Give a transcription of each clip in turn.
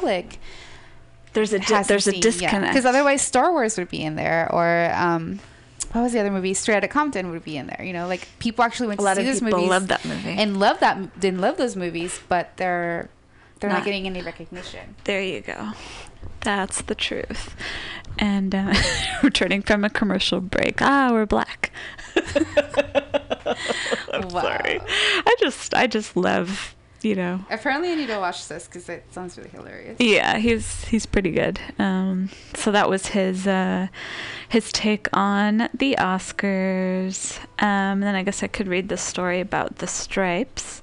public There's a di- there's a disconnect. because otherwise Star Wars would be in there or um, what was the other movie? Straight Outta Compton would be in there. You know, like people actually went a to lot see of those people movies love that movie. and love that didn't love those movies, but they're they're not, Not- getting any recognition. There you go. That's the truth. And uh, returning from a commercial break. Ah, we're black. I'm Wow. sorry. I just I just love, you know. Apparently, I need to watch this because it sounds really hilarious. Yeah, he's he's pretty good. Um, so that was his uh, his take on the Oscars. Um, then I guess I could read the story about the Strypes.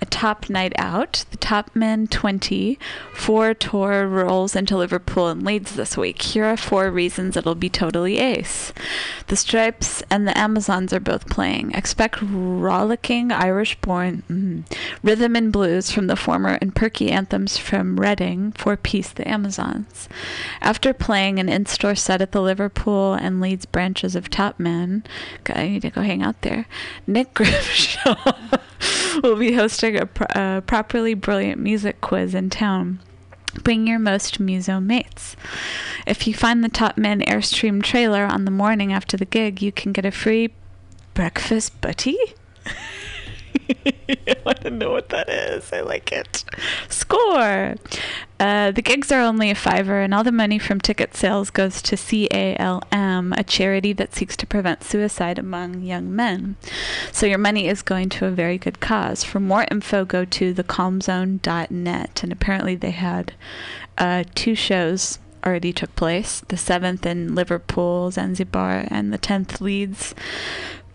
A top night out. The Top Men 20 four tour rolls into Liverpool and Leeds this week. Here are four reasons it'll be totally ace. The Strypes and the Amazons are both playing. Expect rollicking Irish-born mm, rhythm and blues from the former and perky anthems from Reading for Peace the Amazons. After playing an in-store set at the Liverpool and Leeds branches of Top Men, I need to go hang out there. Nick Grimshaw will be hosting a, pro- a properly brilliant music quiz in town. Bring your most muso mates. If you find the Top Men Airstream trailer on the morning after the gig, you can get a free breakfast buddy. I want to know what that is. I like it. Score! Uh, the gigs are only a fiver, and all the money from ticket sales goes to CALM, a charity that seeks to prevent suicide among young men. So your money is going to a very good cause. For more info, go to thecalmzone.net. And apparently, they had uh, two shows already took place the 7th in Liverpool, Zanzibar, and the 10th Leeds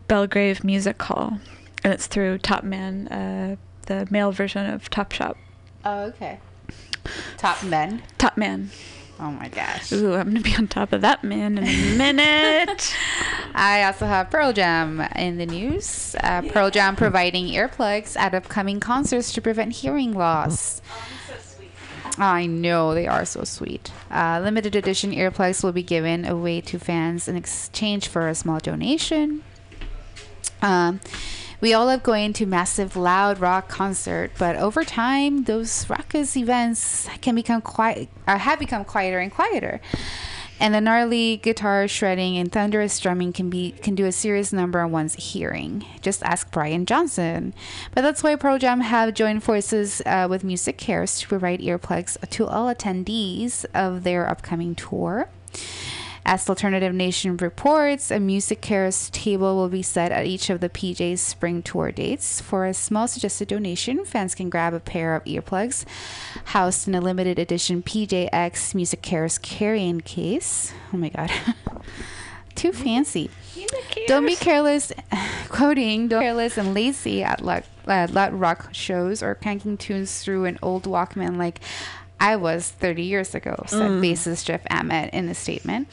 Belgrave Music Hall. And it's through Top Man, uh, the male version of Top Shop. Oh, okay. Top men. Top Man. Oh my gosh. Ooh, I'm gonna be on top of that man in a minute. I also have Pearl Jam in the news. Uh, Pearl Jam providing earplugs at upcoming concerts to prevent hearing loss. I know they are so sweet. Uh, limited edition earplugs will be given away to fans in exchange for a small donation. Um, we all love going to massive, loud rock concert, but over time, those raucous events can become quiet, uh, have become quieter and quieter. And the gnarly guitar shredding and thunderous drumming can be can do a serious number on one's hearing. Just ask Brian Johnson. But that's why Pearl Jam have joined forces uh, with MusiCares to provide earplugs to all attendees of their upcoming tour. As Alternative Nation reports, a MusiCares table will be set at each of the PJ's spring tour dates. For a small suggested donation, fans can grab a pair of earplugs housed in a limited edition PJX MusiCares carrying case. Oh my god. Too fancy. Don't be careless, quoting, don't be careless and lazy at loud, uh, loud rock shows or cranking tunes through an old Walkman like I was 30 years ago, said bassist Jeff Ament in a statement.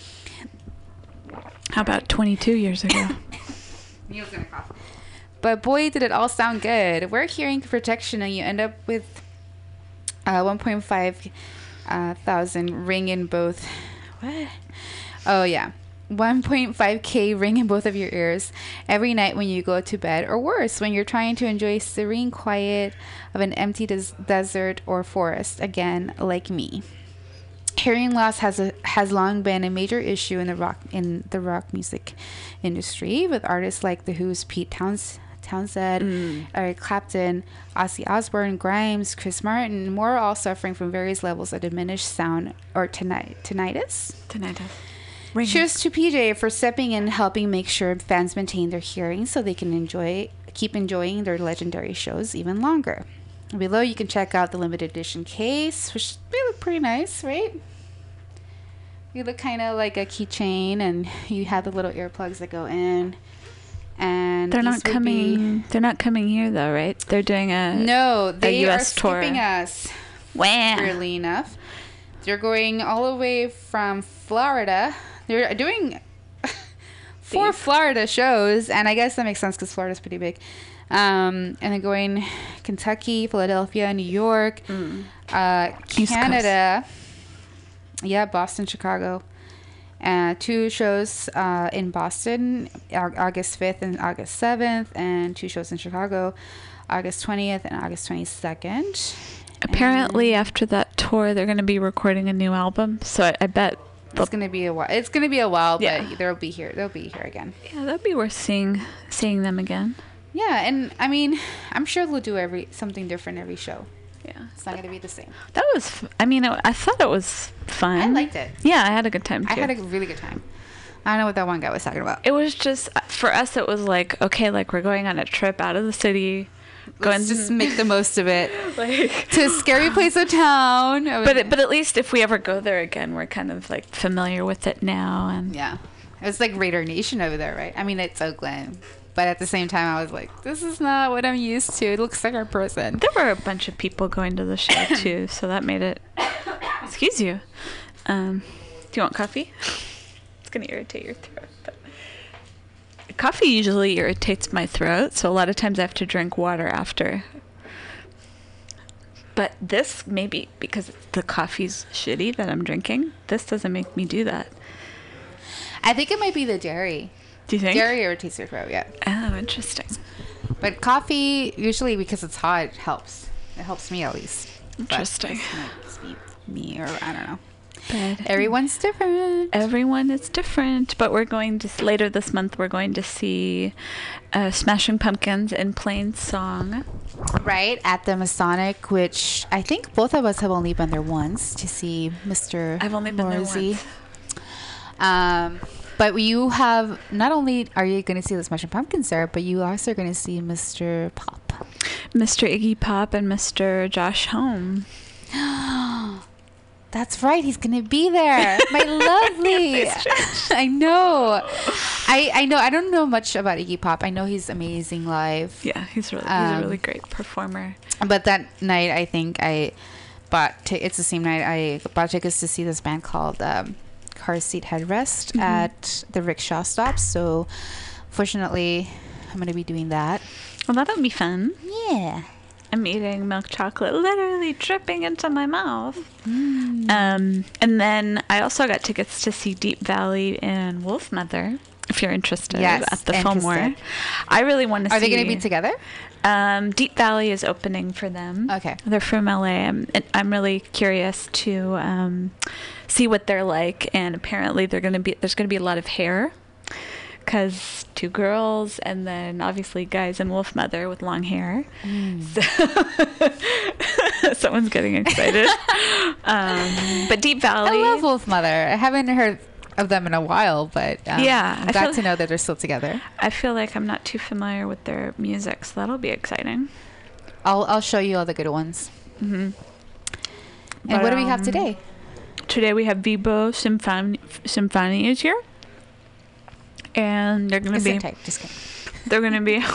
How about 22 years ago? Was gonna cough. But boy, did it all sound good. We're hearing protection, and you end up with uh, 1.5 uh, thousand ring in both. What? Oh yeah, 1.5k ring in both of your ears every night when you go to bed, or worse, when you're trying to enjoy serene quiet of an empty des- desert or forest. Again, like me. Hearing loss has a, has long been a major issue in the rock in the rock music industry, with artists like The Who's Pete Towns, Townshend, mm. Eric Clapton, Ozzy Osbourne, Grimes, Chris Martin, and more all suffering from various levels of diminished sound or tinni- tinnitus. Tonight. Cheers to PJ for stepping in and helping make sure fans maintain their hearing so they can enjoy keep enjoying their legendary shows even longer. Below you can check out the limited edition case, which they look pretty nice, right? You look kind of like a keychain, and you have the little earplugs that go in. And They're not would be- coming. They're not coming here though, right? They're doing a No, they are US tour. skipping us. Wow. Weirdly enough, they're going all the way from Florida. They're doing four Florida shows, and I guess that makes sense because Florida's pretty big. Um, and then going Kentucky, Philadelphia, New York, uh, Canada. Yeah, Boston, Chicago. Uh, two shows uh, in Boston, August 5th and August 7th, and two shows in Chicago, August 20th and August 22nd. Apparently, after that tour, they're going to be recording a new album. So I, I bet. It's gonna be a while. It's gonna be a while, Yeah. but they'll be here. They'll be here again. Yeah, that'd be worth seeing seeing them again. Yeah, and I mean, I'm sure they'll do every something different every show. Yeah, It's not gonna be the same. that was. I mean, I thought it was fun. I liked it. Yeah, I had a good time too. I had a really good time. I don't know what that one guy was talking about. it was just uh, for us. It was like okay, like we're going on a trip out of the city, Go Let's just make the most of it. like to a scary place of town. Was- But it, but at least if we ever go there again, we're kind of like familiar with it now. And yeah, it's like Raider Nation over there, right? I mean, it's Oakland, but at the same time, I was like, this is not what I'm used to. It looks like our person. there were a bunch of people going to the show too, so that made it. Excuse you. Um, do you want coffee? It's gonna irritate your throat. But coffee usually irritates my throat, so a lot of times I have to drink water after. But this maybe because the coffee's shitty that I'm drinking. This doesn't make me do that. I think it might be the dairy. Do you think? Dairy irritates your throat, yeah. Oh, interesting. But coffee, usually because it's hot, it helps. It helps me at least. Interesting. might me, or I don't know. But Everyone's different. everyone is different. But we're going to later this month. We're going to see uh, Smashing Pumpkins in Plainsong. Right at the Masonic, which I think both of us have only been there once to see Mr. I've only been there once. Um, but you have not only are you going to see the Smashing Pumpkins there, but you also are going to see Mr. Pop. Mr. Iggy Pop and Mr. Josh Homme. That's right, he's going to be there. My lovely. I know. I I know. I don't know much about Iggy Pop. I know he's amazing live. Yeah, he's really he's Um, a really great performer. But that night, I think I bought. T- it's the same night I bought tickets to see this band called um, Car Seat Headrest Mhm. at the rickshaw stop. So, fortunately, I'm going to be doing that. Well, that'll be fun. Yeah. I'm eating milk chocolate, literally dripping into my mouth. Mm. Um, and then I also got tickets to see Deap Vally and Wolfmother. If you're interested, Yes, at the Fillmore. interested. I really want to see. Are they going to be together? Um, Deap Vally is opening for them. Okay. They're from LA. I'm, and I'm really curious to um, see what they're like. And apparently, they're to be there's going to be a lot of hair, because two girls, and then obviously guys and Wolfmother with long hair. So someone's getting excited. um, but Deap Vally. I love Wolfmother. I haven't heard of them in a while, but um, Yeah, I'm I glad to know that they're still together. I feel like I'm not too familiar with their music, so that'll be exciting. I'll I'll show you all the good ones. Mm-hmm. And But, what do we have um, today? Today we have Vibo Simfani Symphony is here, and they're gonna be tight. Just kidding. they're gonna be.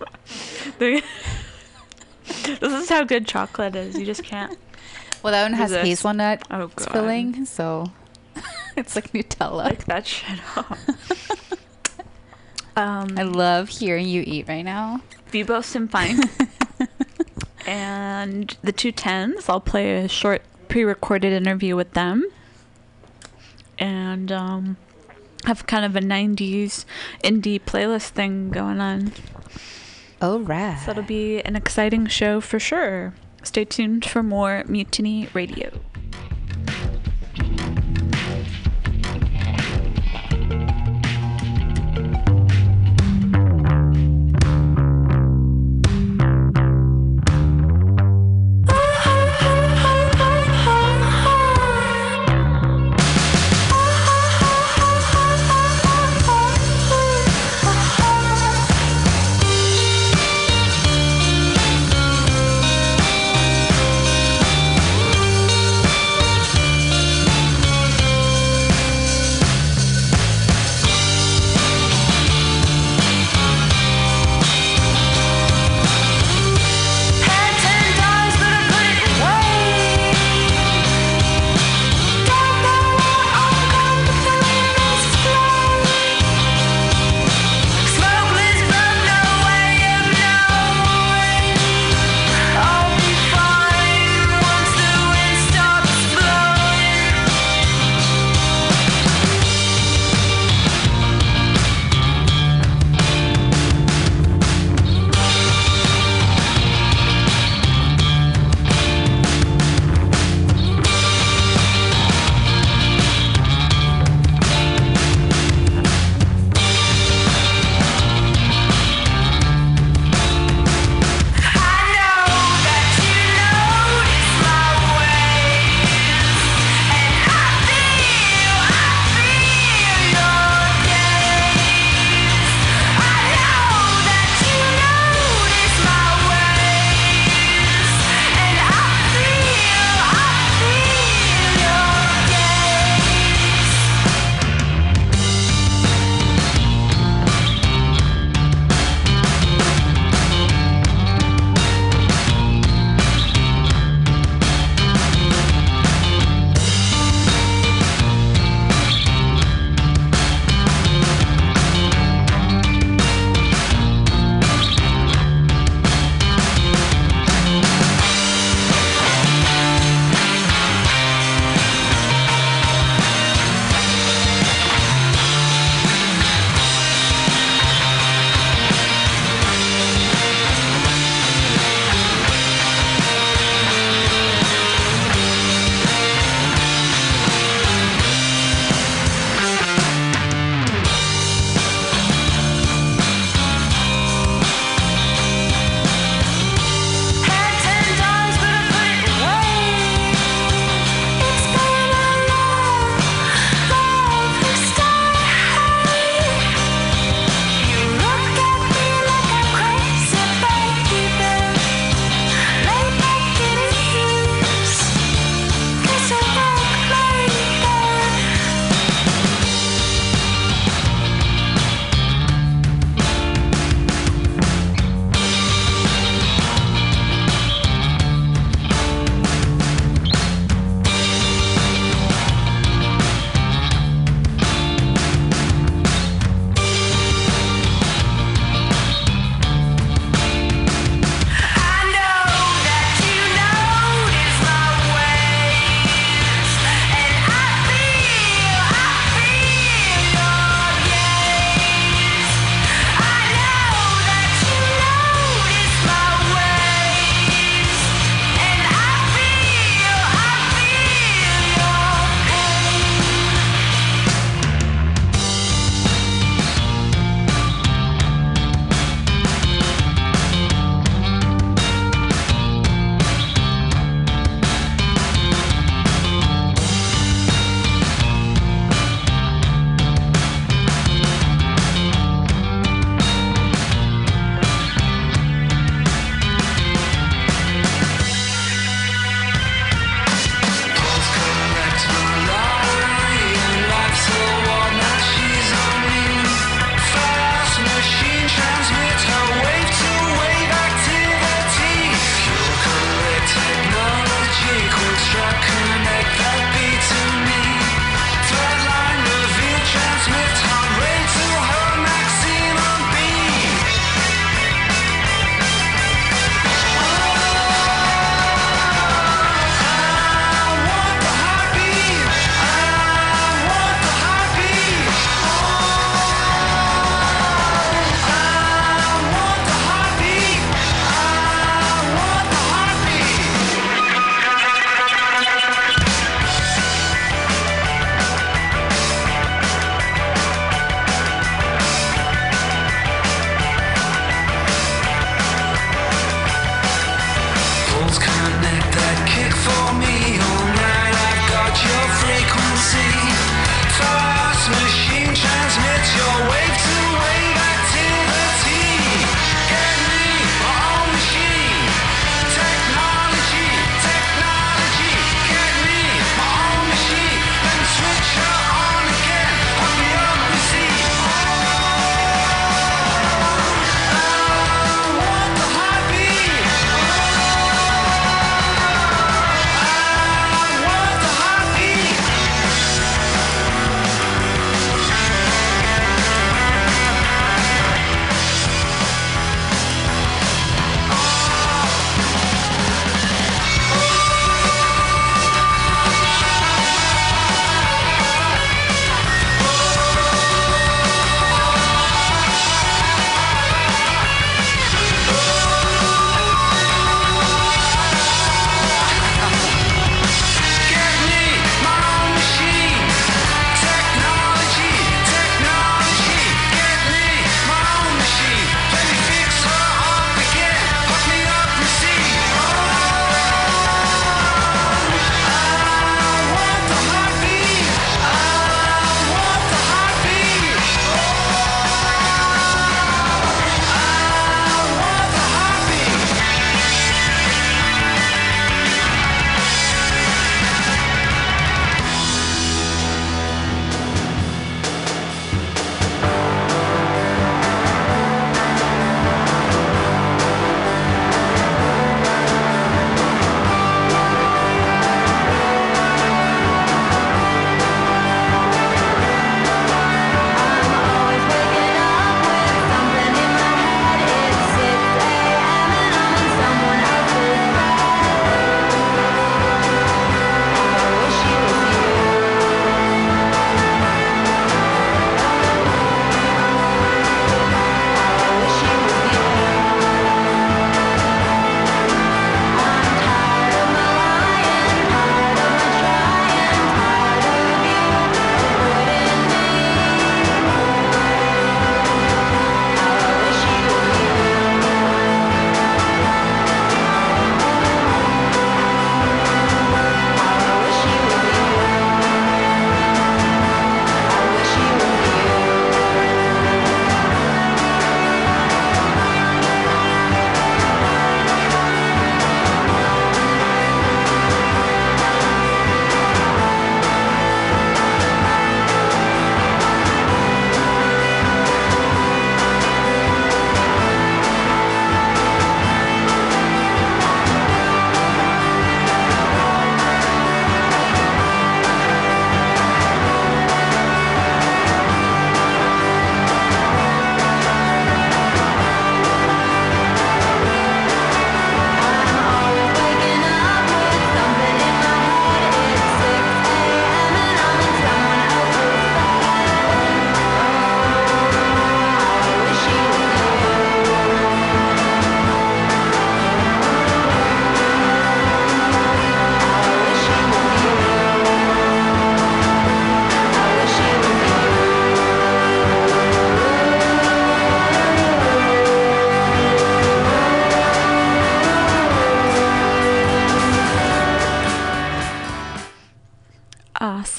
they're, this is how good chocolate is. You just can't. Well, that one has Resist. hazelnut Oh god. filling, so it's like Nutella. Like that shit up. um, I love hearing you eat right now. Vibo Simfani. and the two tens. I'll play a short pre-recorded interview with them, and um, have kind of a '90s indie playlist thing going on. Oh, right. So it'll be an exciting show for sure. Stay tuned for more Mutiny Radio.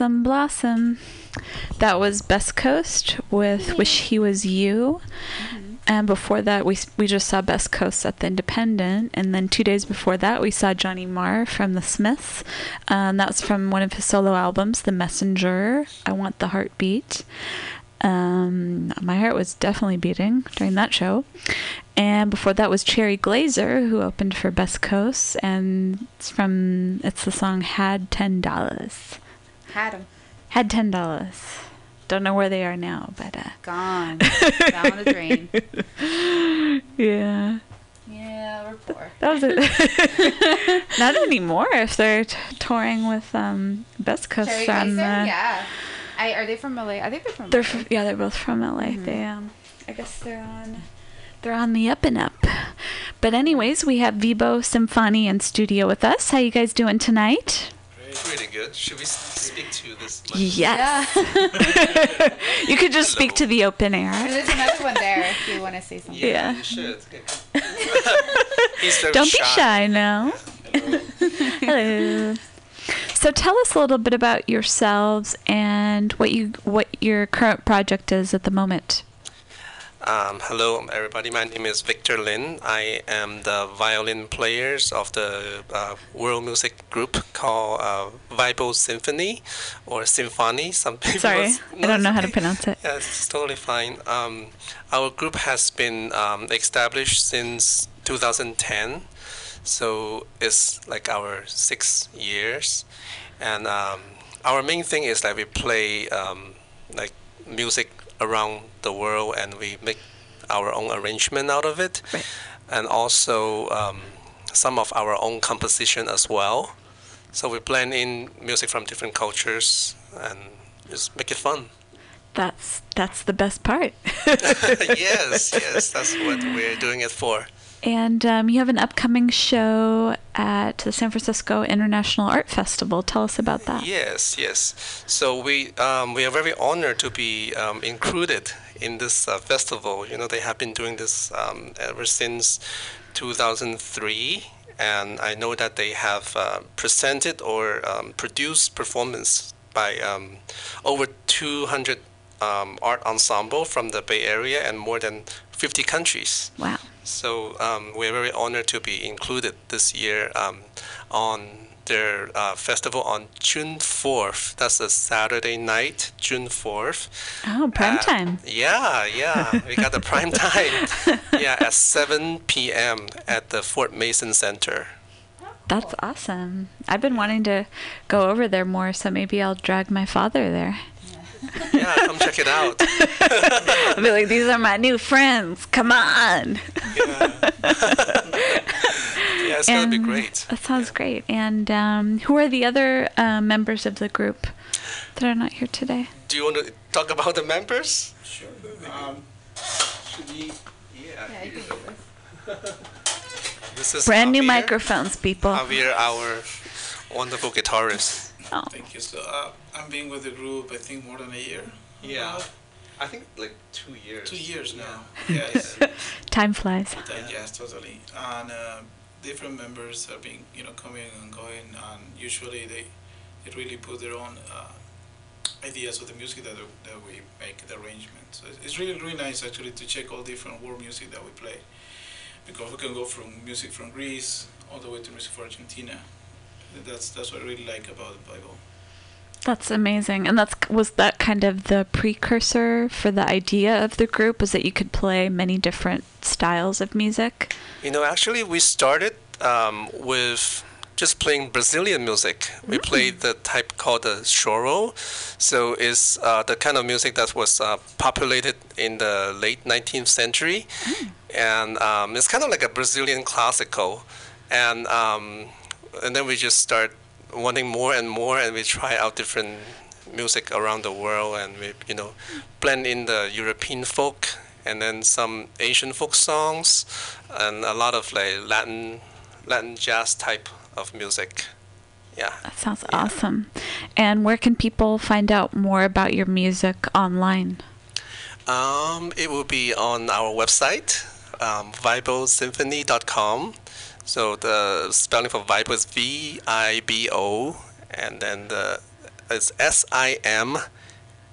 Awesome Blossom. That was Best Coast with Wish He Was You. And before that, we we just saw Best Coast at the Independent, and then two days before that, we saw Johnny Marr from the Smiths. Um, that was from one of his solo albums, The Messenger. I Want the Heartbeat. Um, my heart was definitely beating during that show. And before that was Cherry Glazerr, who opened for Best Coast, and it's from it's the song "Had Ten Dollars." Had them. Had ten dollars. Don't know where they are now, but uh, Gone. Down the drain. yeah, Yeah, we're poor. that was it. Not anymore. If they're t- touring with um, Best Coast Cherry on the, Yeah. I, are they from LA? I think they're from they're LA. f- yeah, they're both from LA. Mhm. They um, I guess they're on. They're on the up and up. But anyways, we have Vibo Simfani in studio with us. How you guys doing tonight? Really good. Should we speak to this? mic? Yes. Yeah. you could just speak to the open air. there's another one there if you want to say something. Yeah. you should. He's very Don't be shy now. Hello. So tell us a little bit about yourselves and what you what your current project is at the moment. Um, hello, everybody. My name is Victor Lin. I am the violin players of the uh, world music group called uh, Vibo Simfani or Symphony. Some people. Sorry, I don't know how to pronounce it. Yeah, it's totally fine. Um, our group has been um, established since 2010, so it's like our six years, and um, our main thing is that we play um, like music around the world, and we make our own arrangement out of it, Right. and also um, some of our own composition as well. So we blend in music from different cultures and just make it fun. That's that's the best part. yes, yes, that's what we're doing it for. And um, you have an upcoming show at the San Francisco International Art Festival. Tell us about that. Yes, yes. So we um, we are very honored to be um, included in this uh, festival. You know, they have been doing this um, ever since 2003, and I know that they have uh, presented or um, produced performance by um, over 200 um, art ensemble from the Bay Area and more than 50 countries. Wow. So um, we're very honored to be included this year um, on their uh, festival on June 4th. That's a Saturday night, June 4th. Oh, prime Uh, time. Yeah, yeah. We got the prime time. Yeah, at 7 p.m. at the Fort Mason Center. That's awesome. I've been wanting to go over there more, so maybe I'll drag my father there. Yeah, come check it out. I'll be like, these are my new friends. Come on. Yeah, yeah it's going to be And great. That sounds great. And um, who are the other uh, members of the group that are not here today? Do you want to talk about the members? Sure. Um, should we? Yeah. Yeah, you this. This is Brand new microphones, people. Javier, our wonderful guitarist. Oh, Thank you. So uh, I'm being with the group. I think more than a year. Yeah. Uh, I think like two years. two years now. Yes. time flies. Yes, totally. And uh, different members have been, you know, coming and going, and usually they, they really put their own uh, ideas of the music that, that we make, the arrangement. So it's- it's really, really nice actually to check all different world music that we play, because we can go from music from Greece all the way to music from Argentina. That's that's what I really like about the Vibo. That's amazing. And that's was that kind of the precursor for the idea of the group was that you could play many different styles of music. You know, actually, we started um, with just playing Brazilian music. We played the type called the choro. So it's uh, the kind of music that was uh, populated in the late 19th century. And um, it's kind of like a Brazilian classical. And, um, and then we just start wanting more and more, and we try out different music around the world, and we, you know, blend in the European folk and then some Asian folk songs, and a lot of like Latin, Latin jazz type of music. Yeah. That sounds Yeah. awesome. And where can people find out more about your music online? Um, it will be on our website, um, vibosimfani.com. So the spelling for Vibo is V I B O, and then the It's S I M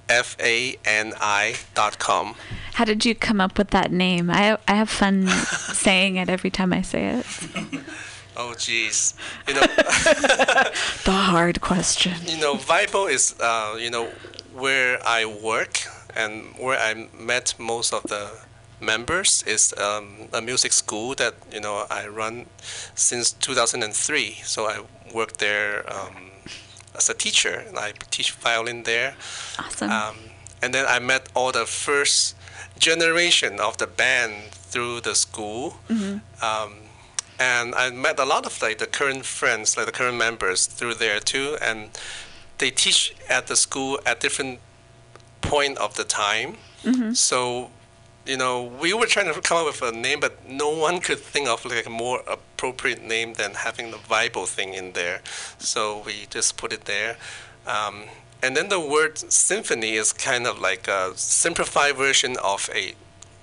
F A N I dot com. How did you come up with that name? I I have fun saying it every time I say it. Oh, geez. You know, The hard question. you know, Vibo is, uh, you know, where I work and where I met most of the members is um, a music school that, you know, I run since 2003. So I work there um, as a teacher and I teach violin there. Awesome. Um, and then I met all the first generation of the band through the school. Um, and I met a lot of like the current friends, like the current members through there too. And they teach at the school at different point of the time. So, you know, we were trying to come up with a name, but no one could think of like a more appropriate name than having the Vibo thing in there. So we just put it there. Um, and then the word symphony is kind of like a simplified version of a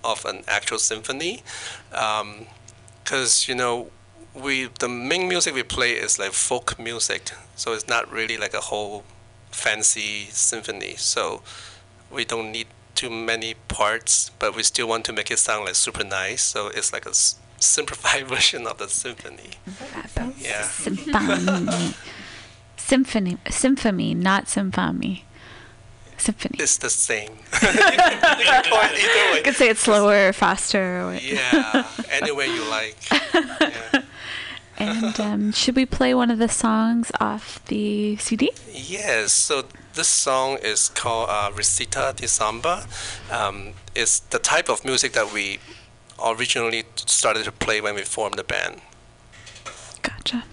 of an actual symphony, because you know we the main music we play is like folk music, so it's not really like a whole fancy symphony. So we don't need too many parts, but we still want to make it sound like super nice. So it's like a s- simplified version of the symphony. Yeah. Symphony. Symphony. Symphony, not symphony. Symphony. It's the same. you, can, you can call either way. You could say it slower or faster. Or Yeah, any way you like. Yeah. And um, should we play one of the songs off the CD? Yes, so this song is called uh, Receita de Samba. Um, it's the type of music that we originally started to play when we formed the band. Gotcha.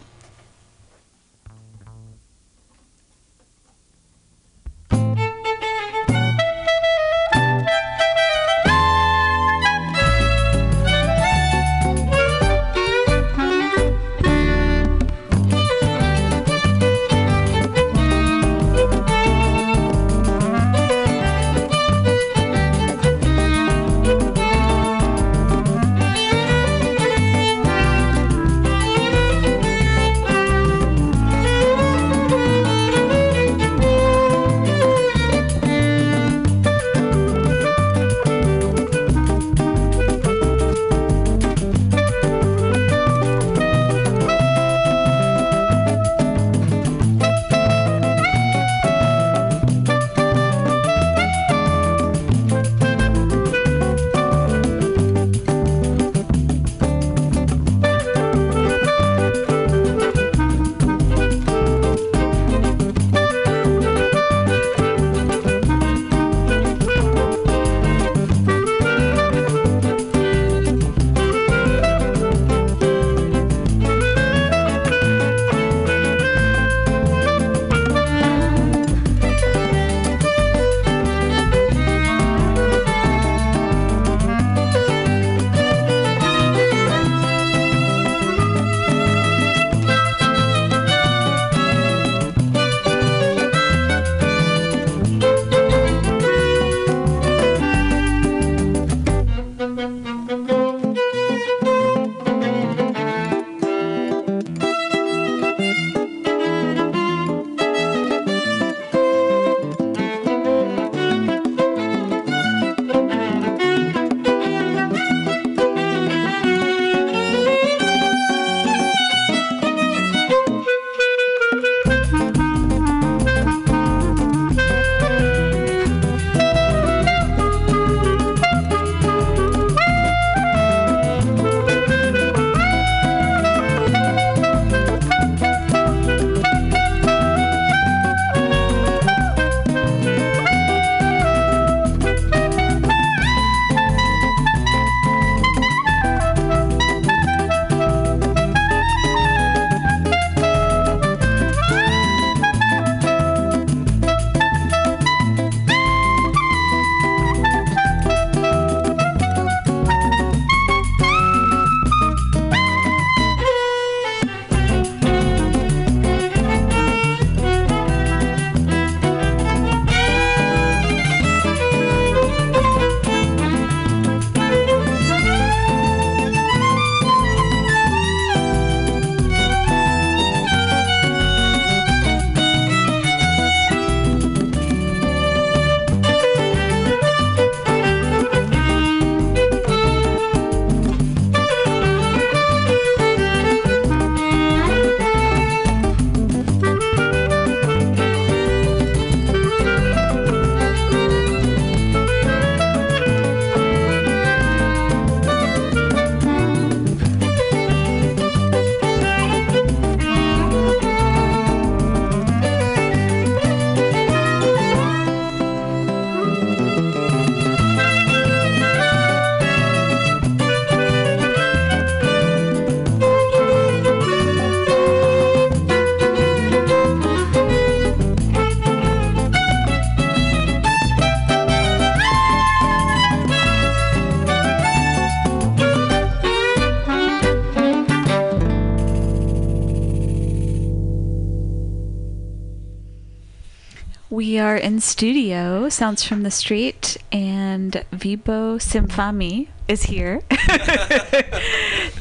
Are in studio, Sounds from the Street, and Vibo Simfani is here.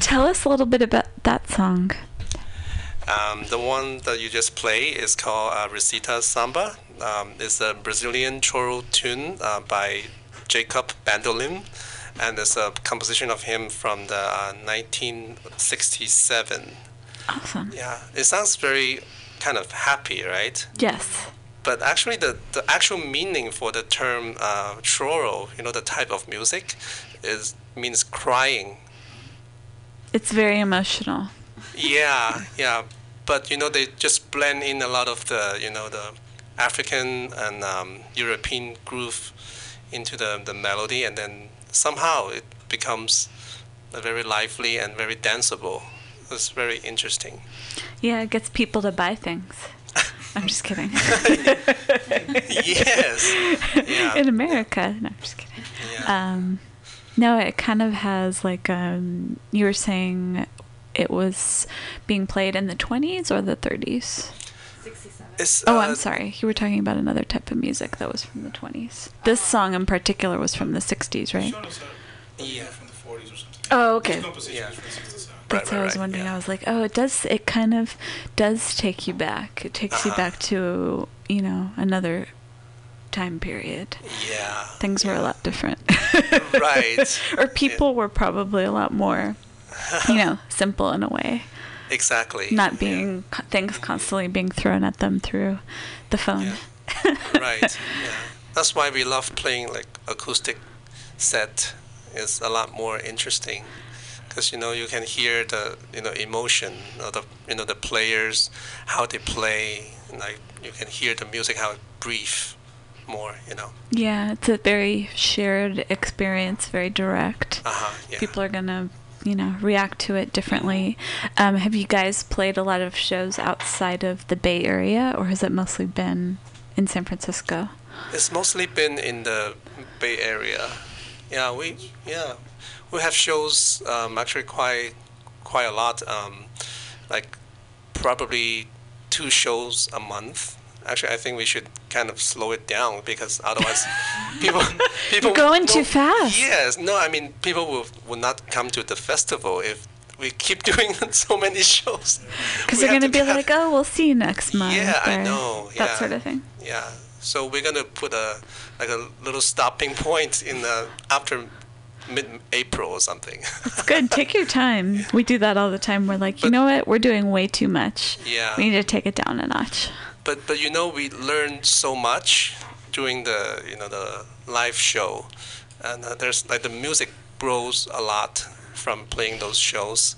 Tell us a little bit about that song. Um, the one that you just play is called uh, Receita Samba. Um, it's a Brazilian choro tune uh, by Jacob Bandolim, and it's a composition of him from the uh, 1967. Awesome. Yeah, it sounds very kind of happy, right? Yes. But actually, the, the actual meaning for the term uh, choro, you know, the type of music, is means crying. It's very emotional. Yeah, yeah. But you know, they just blend in a lot of the, you know, the African and um, European groove into the, the melody, and then somehow it becomes very lively and very danceable. It's very interesting. Yeah, it gets people to buy things. I'm just kidding. yes. Yeah. In America. No, I'm just kidding. Yeah. Um, no, it kind of has like um, you were saying it was being played in the 20s or the 30s. It's, Oh, uh, I'm sorry. You were talking about another type of music that was from the 20s. This song in particular was from the 60s, right? Shown us a- Yeah. from the 40s or something. Oh, okay. Yeah. Is from 67. That's Right, what I was wondering. yeah. I was like, oh, it does. It kind of does take you back. It takes you Uh-huh. back to you know another time period. Yeah. Things were a lot different. Right. or people were probably a lot more, you know, simple in a way. Exactly. Not being co- things constantly being thrown at them through the phone. Yeah. right. Yeah. That's why we love playing like acoustic set. It's a lot more interesting because you know you can hear the you know emotion of the you know the players how they play and like you can hear the music how it breathe more you know Yeah, it's a very shared experience, very direct. uh-huh yeah People are gonna, you know, react to it differently. Um, have you guys played a lot of shows outside of the Bay Area, or has it mostly been in San Francisco? It's mostly been in the Bay Area. Yeah, we yeah we have shows um, actually quite quite a lot. Um, like probably two shows a month. Actually, I think we should kind of slow it down because otherwise, people people You're going too fast. Yes, no, I mean people will will not come to the festival if we keep doing so many shows. Because they're gonna to be cut- like, "Oh, we'll see you next month." Yeah, I know, That sort of thing. Yeah. So we're gonna put a like a little stopping point in the after mid-April or something. It's good. Take your time. We do that all the time. We're like, you But- know what? We're doing way too much. Yeah. We need to take it down a notch. but but you know we learned so much during the you know the live show, and uh, there's like the music grows a lot from playing those shows.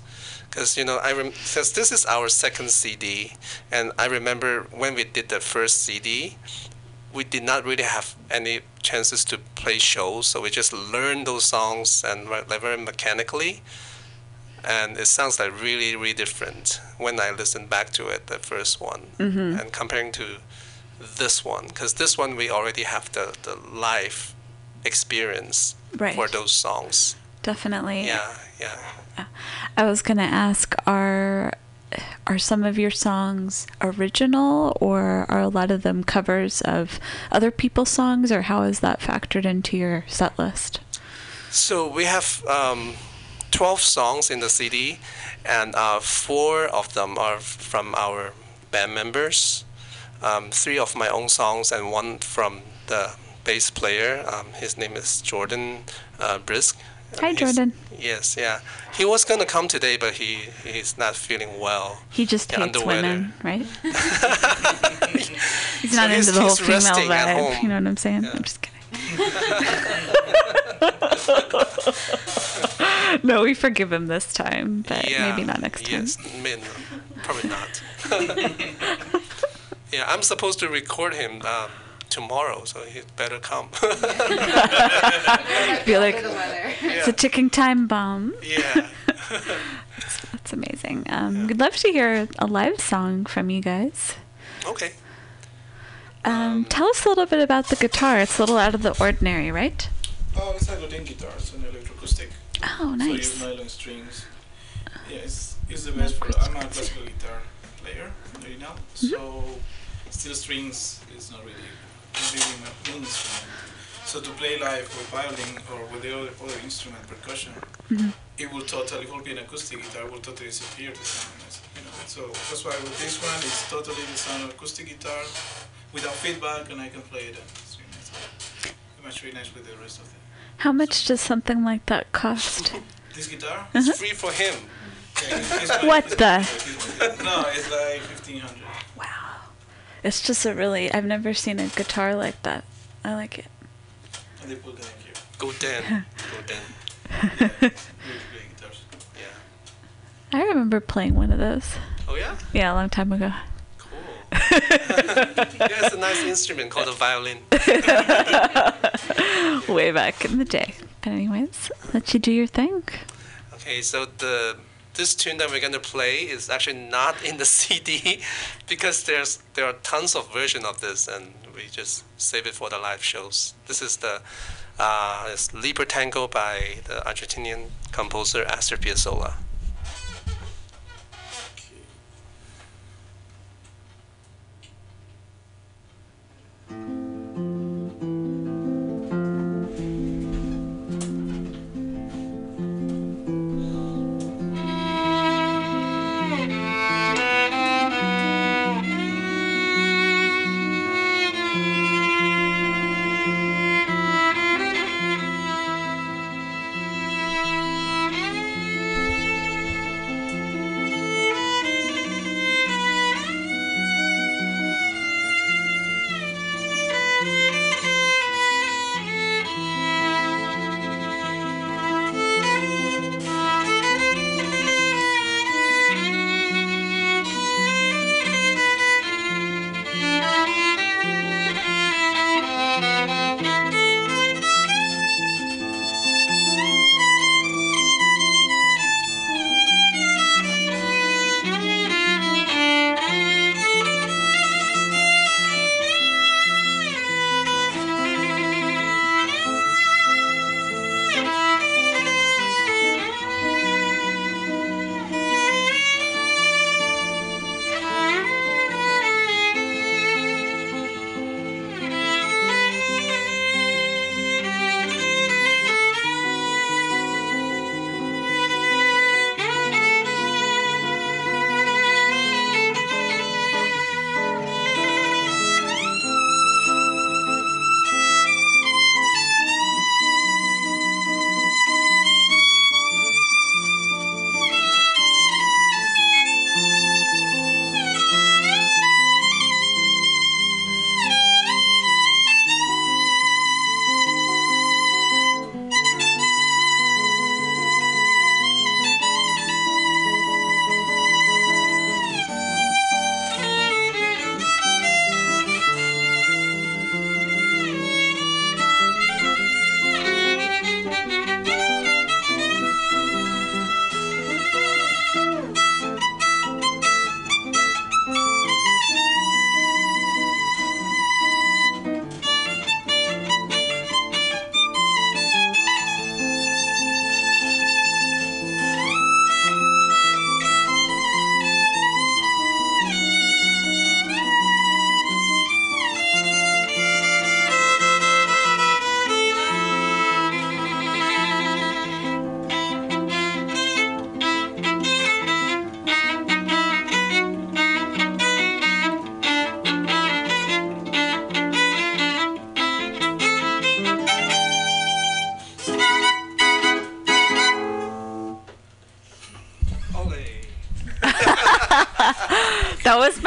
Because you know, I rem- cause this is our second CD, and I remember when we did the first CD, we did not really have any chances to play shows, so we just learned those songs and like very mechanically, and it sounds like really really different when I listen back to it, the first one, mm-hmm. and comparing to this one, because this one we already have the the live experience Right. for those songs. Definitely. Yeah, yeah. I was gonna ask, are are some of your songs original, or are a lot of them covers of other people's songs, or how is that factored into your set list? So we have um, 12 songs in the CD, and uh, four of them are from our band members, um, three of my own songs, and one from the bass player. Um, his name is Jordan uh, Brisk. Hi, He's- Jordan. Yes, yeah. He was gonna come today, but he he's not feeling well. He just Yeah, hates women, right? He's So not he's- into the whole female vibe. You know what I'm saying? Yeah. I'm just kidding. no, we forgive him this time, but yeah, maybe not next time. Yes, probably not. yeah, I'm supposed to record him um, tomorrow, so he'd better come. Be like, it's a ticking time bomb. yeah. That's amazing. Um, We'd love to hear a live song from you guys. Okay. Um, tell us a little bit about the guitar. It's a little out of the ordinary, right? Oh, it's a Godin guitar. It's an electroacoustic. Oh, So you nice. use nylon strings. Yeah, it's, it's the best for. I'm a classical guitar player right now. Mm-hmm. So steel strings is not really really an instrument. So to play live with violin or with the other, other instrument, percussion, mm-hmm. it will totally, it will be an acoustic guitar, will totally disappear the sound. You know, so that's why with this one, it's totally the sound of acoustic guitar without feedback, and I can play it. And it's really nice. Pretty much really nice with the rest of it. How much does something like that cost? This guitar? Uh-huh. It's free for him. Yeah, What the? one- No, it's like fifteen hundred. Wow. It's just a really, I've never seen a guitar like that. I like it. They put that here. Go Dan. Go Dan. Yeah, really great guitars. Yeah. I remember playing one of those. Oh yeah. Yeah, a long time ago. Cool. yeah, it's a nice instrument called a violin. Way back in the day. But anyways, let you do your thing. Okay, so the this tune that we're gonna play is actually not in the CD because there's there are tons of version of this and we just save it for the live shows. This is the uh, Tango by the Argentinian composer Astor Piazzolla.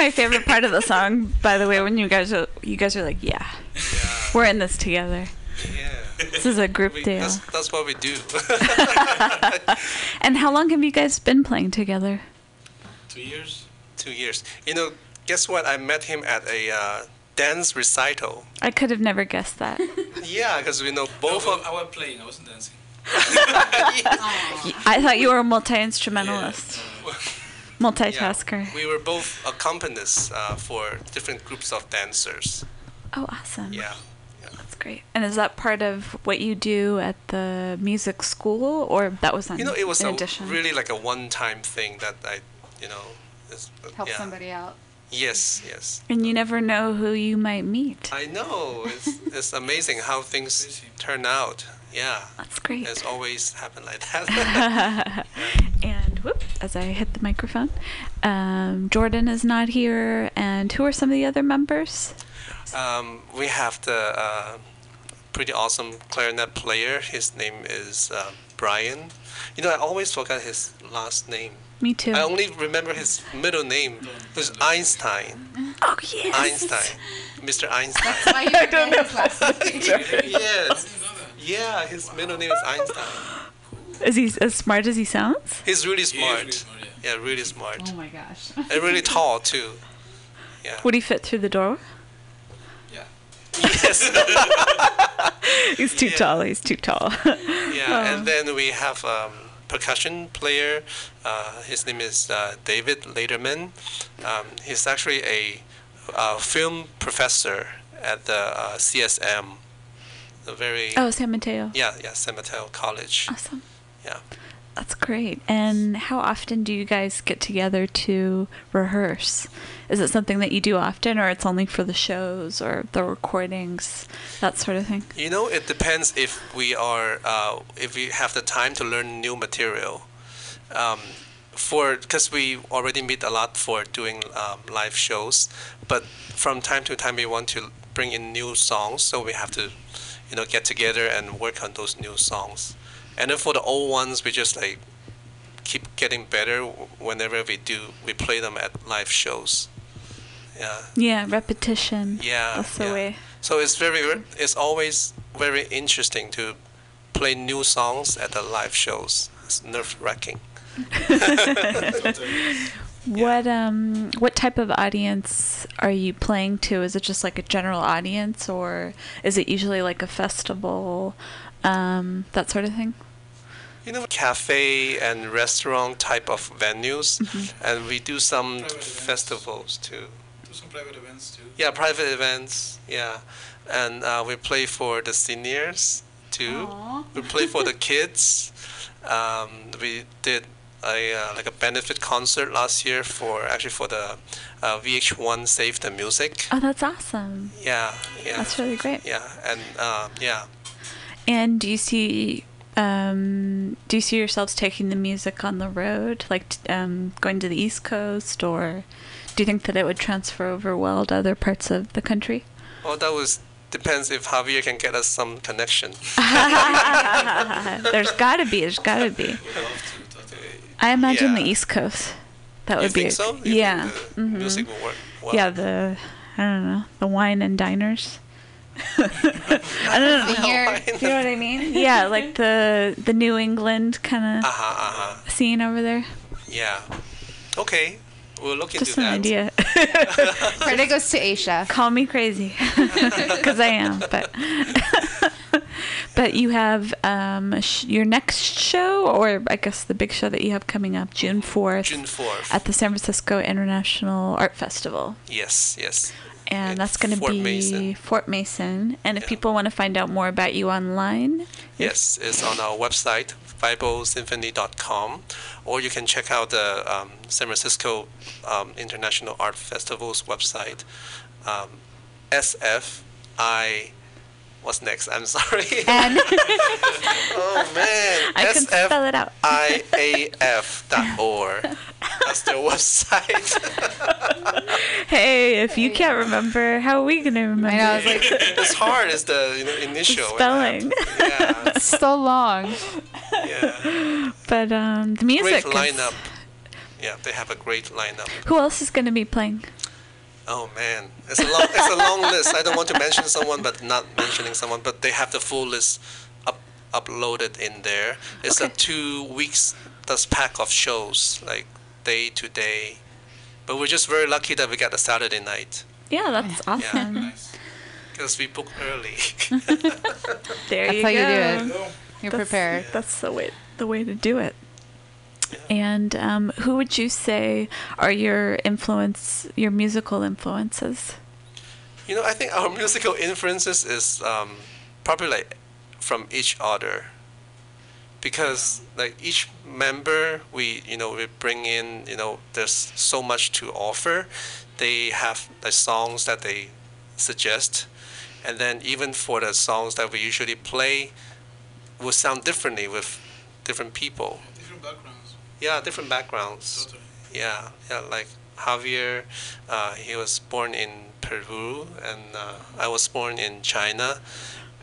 My favorite part of the song, by the way, when you guys are you guys are like, Yeah, Yeah. we're in this together. Yeah. This is a group We, deal. that's, that's what we do. And how long have you guys been playing together? Two years. Two years. You know, guess what? I met him at a uh, dance recital. I could have never guessed that. Yeah, because we know both I, of. I was playing. I wasn't dancing. I thought you were a multi instrumentalist, Yeah. Multitasker. Yeah, we were both accompanists uh, for different groups of dancers. Oh, awesome. Yeah. That's great. And is that part of what you do at the music school, or that was on You know, it was a, really like a one-time thing that I, you know, is, Help yeah. somebody out. Yes, yes. And you never know who you might meet. I know. It's, it's amazing how things turn out. Yeah. That's great. It's always happened like that. and whoop, as I hit the microphone, um, Jordan is not here. And who are some of the other members? um, we have the uh, pretty awesome clarinet player. His name is uh, Brian. You know, I always forgot his last name. Me too. I only remember his middle name. It's Einstein. oh yes. Einstein. Mr. Einstein. Why you forget his last name? yes. Yeah, his middle name is Einstein. Is he as smart as he sounds? He's really He smart. really smart, yeah. Yeah, really smart. Oh my gosh. And really tall too. Yeah. Would he fit through the door? Yeah. Yes. He's too Yeah. tall. He's too tall. yeah, and then we have um, percussion player. Uh, his name is uh, David Lederman. Um, he's actually a uh, film professor at the uh, CSM, very oh, San Mateo. yeah yeah San Mateo College. Awesome. Yeah. That's great. And how often do you guys get together to rehearse? Is it something that you do often, or it's only for the shows or the recordings, that sort of thing? You know, it depends if we are uh, if we have the time to learn new material. Um, for because we already meet a lot for doing um, live shows, but from time to time we want to bring in new songs, so we have to, you know, get together and work on those new songs. And then for the old ones, we just like keep getting better whenever we do we play them at live shows. Yeah. Yeah, repetition. Yeah, That's the yeah. way. So it's very, it's always very interesting to play new songs at the live shows. It's nerve wracking. What um what type of audience are you playing to? Is it just like a general audience or is it usually like a festival um that sort of thing? You know, cafe and restaurant type of venues, and we do some Private events. festivals too. Do some private events too. Yeah, private events. Yeah, and uh, we play for the seniors too. Aw. We play for the kids. Um, we did a uh, like a benefit concert last year for actually for the uh, VH1 Save the Music. Oh, that's awesome. Yeah, yeah. That's really great. Yeah, and um, yeah, And do you see um do you see yourselves taking the music on the road like um going to the East Coast or do you think that it would transfer over well to other parts of the country? well, that was depends if Javier can get us some connection. there's got to be. There's got to be. We'd love to. totally. I imagine the East Coast. That you would be. think so? You think yeah. the mhm. music will work well. Yeah. The I don't know the wine and diners. I don't know. Here, Do you know what I mean? Yeah, like the the New England kind of huh. Uh huh. scene over there. Yeah. Okay, we'll look into Just an that. idea. Freda goes to Asia. Call me crazy, because I am. But but you have um, sh- your next show, or I guess the big show that you have coming up, June fourth, June fourth. at the San Francisco International Art Festival. yes. Yes. and At that's going to be Mason. Fort Mason. And if Yeah. people want to find out more about you online, Yes, it's on our website, vibosimfani.com, or you can check out the um, San Francisco um, International Art Festival's website, um, SFI. What's next? I'm sorry. And oh man, I can spell it out. SFIAF.org. That's their website. Hey, if you can't remember, how are we going to remember? I know, I was like, it's hard. It's the you know, initial. and spelling. Yeah, so long. yeah. But um, the music. Great is- lineup. Yeah, they have a great lineup. Who else is going to be playing? Oh man, it's a long, it's a long list. I don't want to mention someone, but not mentioning someone. But they have the full list up, uploaded in there. It's a two weeks this pack of shows, like day to day. But we're just very lucky that we got a Saturday night Yeah, that's awesome. Nice. because we booked early. There That's you how go. you do it. You're That's- prepared. That's the way the way to do it. And um, who would you say are your influence, your musical influences? you know, I think our musical influences is um, probably like from each other. because like each member we you know we bring in you know there's so much to offer they have the songs that they suggest and then even for the songs that we usually play will sound differently with different people. Yeah different backgrounds. Totally. yeah yeah like javier uh, he was born in peru and uh, i was born in china.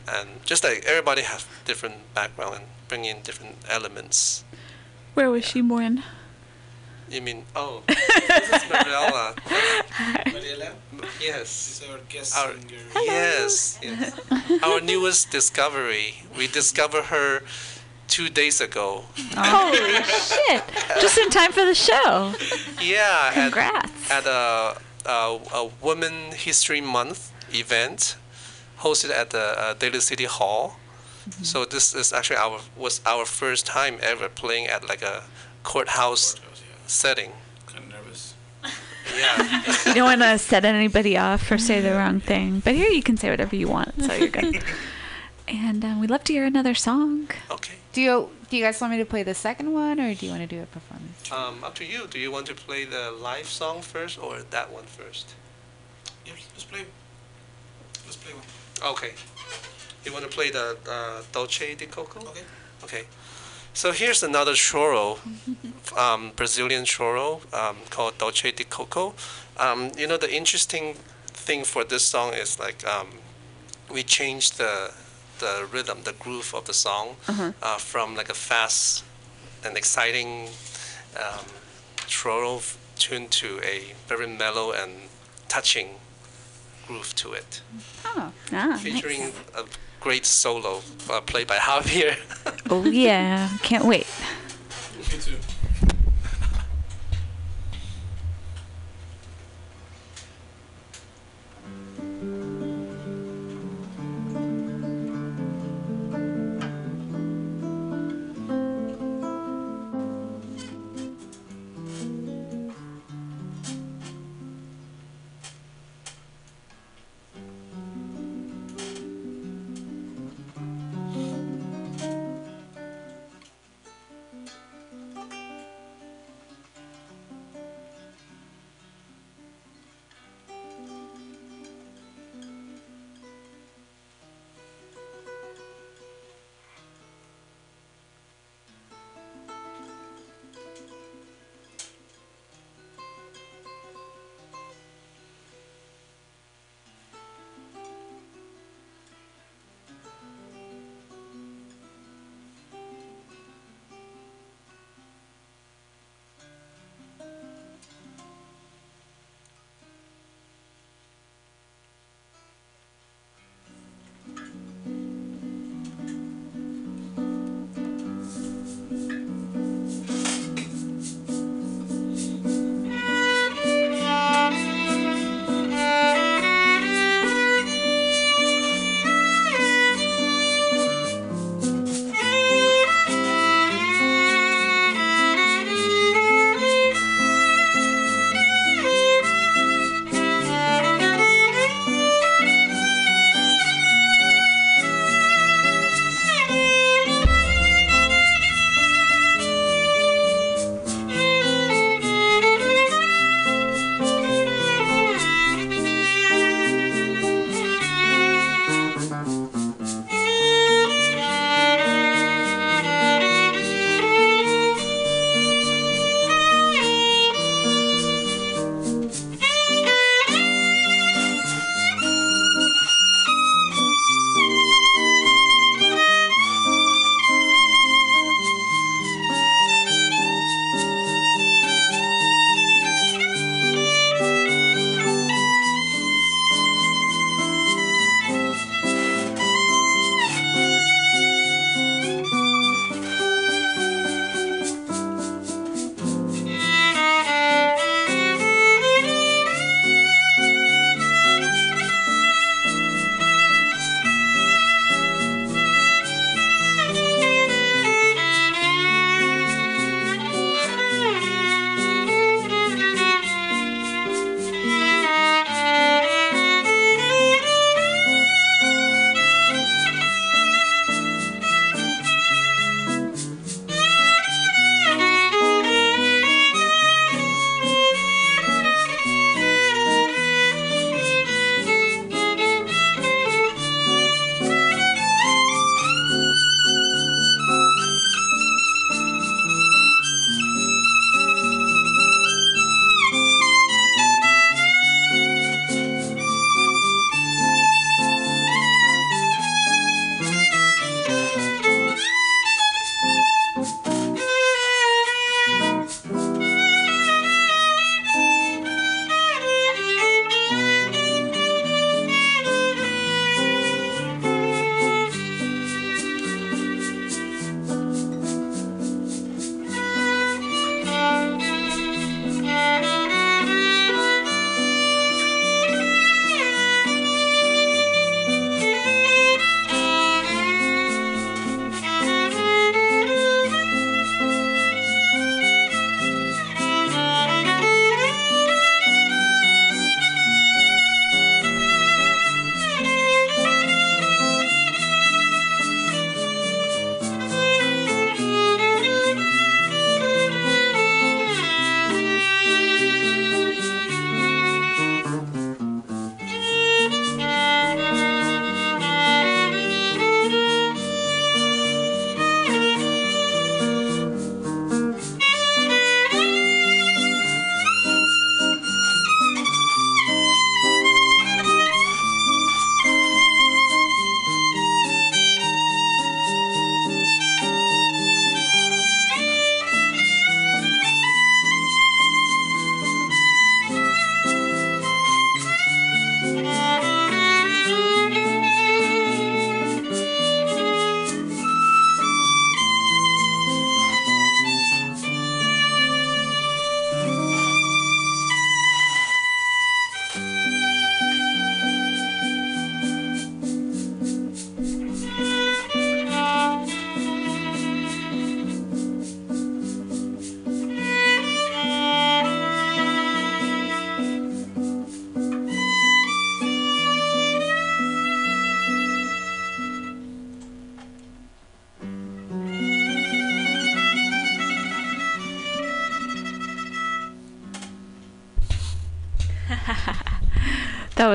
And just like everybody has different background and bring in different elements. Where was she born? you mean oh this is Mariella. Mariela? Yes. Is our guest Our- singer. yes yes. Our newest discovery. We discovered her two days ago Holy shit! Just in time for the show. yeah at, Congrats. at a, a, a Women History Month event hosted at the uh, Daly City Hall. So this is actually our was our first time ever playing at like a courthouse Courthouse, yeah. setting. Kind of nervous. Yeah. You don't want to set anybody off or say the wrong thing, but here you can say whatever you want, so you're good. and um, we'd love to hear another song. okay. Do you do you guys want me to play the second one or do you want to do a performance? Um, up to you. Do you want to play the live song first or that one first? Yeah, let's play. Let's play one. Okay. You want to play the uh, Doce de Coco? Okay. Okay. So here's another choro, um, Brazilian choro um, called Doce de Coco. Um, you know, the interesting thing for this song is like um, we changed the the rhythm, the groove of the song uh, from like a fast and exciting um, f- tune to a very mellow and touching groove to it, Oh, Ah, featuring nice. a great solo uh, played by Javier. Oh yeah, can't wait.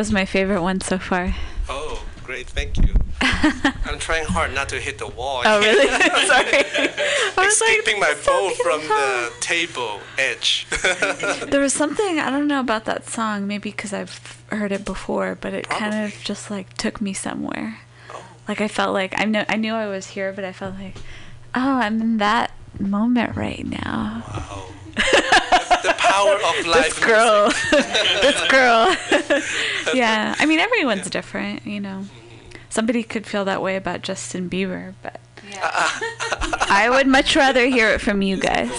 Was my favorite one so far. Oh, great! Thank you. I'm trying hard not to hit the wall. Oh, really? Sorry. I was like, Escaping my "That's phone so from the table edge. There was something I don't know about that song. Maybe because I've heard it before, but it kind of just like took me somewhere. Oh. Like I felt like I know I knew I was here, but I felt like, oh, I'm in that moment right now. Wow. Power of life. This girl, this girl. yeah, I mean everyone's different, you know. Somebody could feel that way about Justin Bieber, but I would much rather hear it from you guys.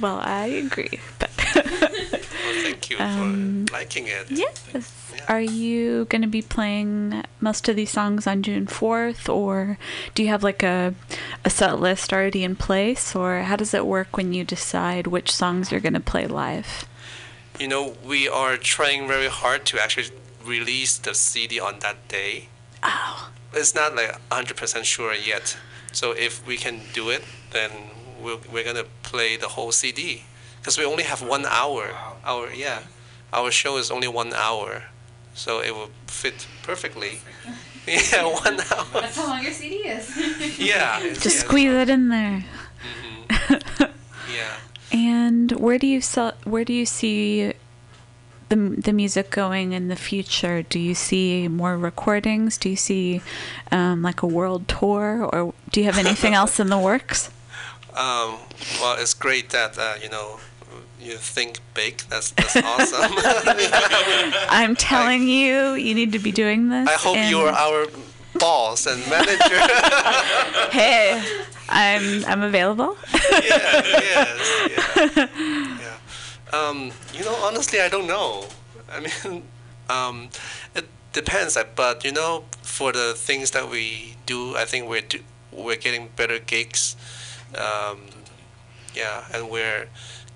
well, I agree, but Well, thank you Um, for liking it. yes. Yeah. Are you going to be playing most of these songs on June 4th, or do you have like a, a set list already in place, or how does it work when you decide which songs you're going to play live? You know, we are trying very hard to actually release the CD on that day. Oh, It's not like 100% sure yet. So if we can do it, then we're, we're gonna play the whole CD because we only have one hour. Our yeah, our show is only one hour, so it will fit perfectly. yeah, one hour. That's how long your CD is. Yeah. just yes. squeeze it in there. Yeah. And where do you sell, where do you see the the music going in the future? Do you see more recordings? Do you see um, like a world tour, or do you have anything else in the works? Um, well, it's great that uh, you know you think big. That's that's awesome. I'm telling you, you need to be doing this. I hope and- you're our boss and manager. Hey, I'm I'm available. yeah, yes, yeah, yeah. Um, you know, honestly, I don't know. I mean, um, it depends. But you know, for the things that we do, I think we're do, we're getting better gigs. Um, yeah, and we're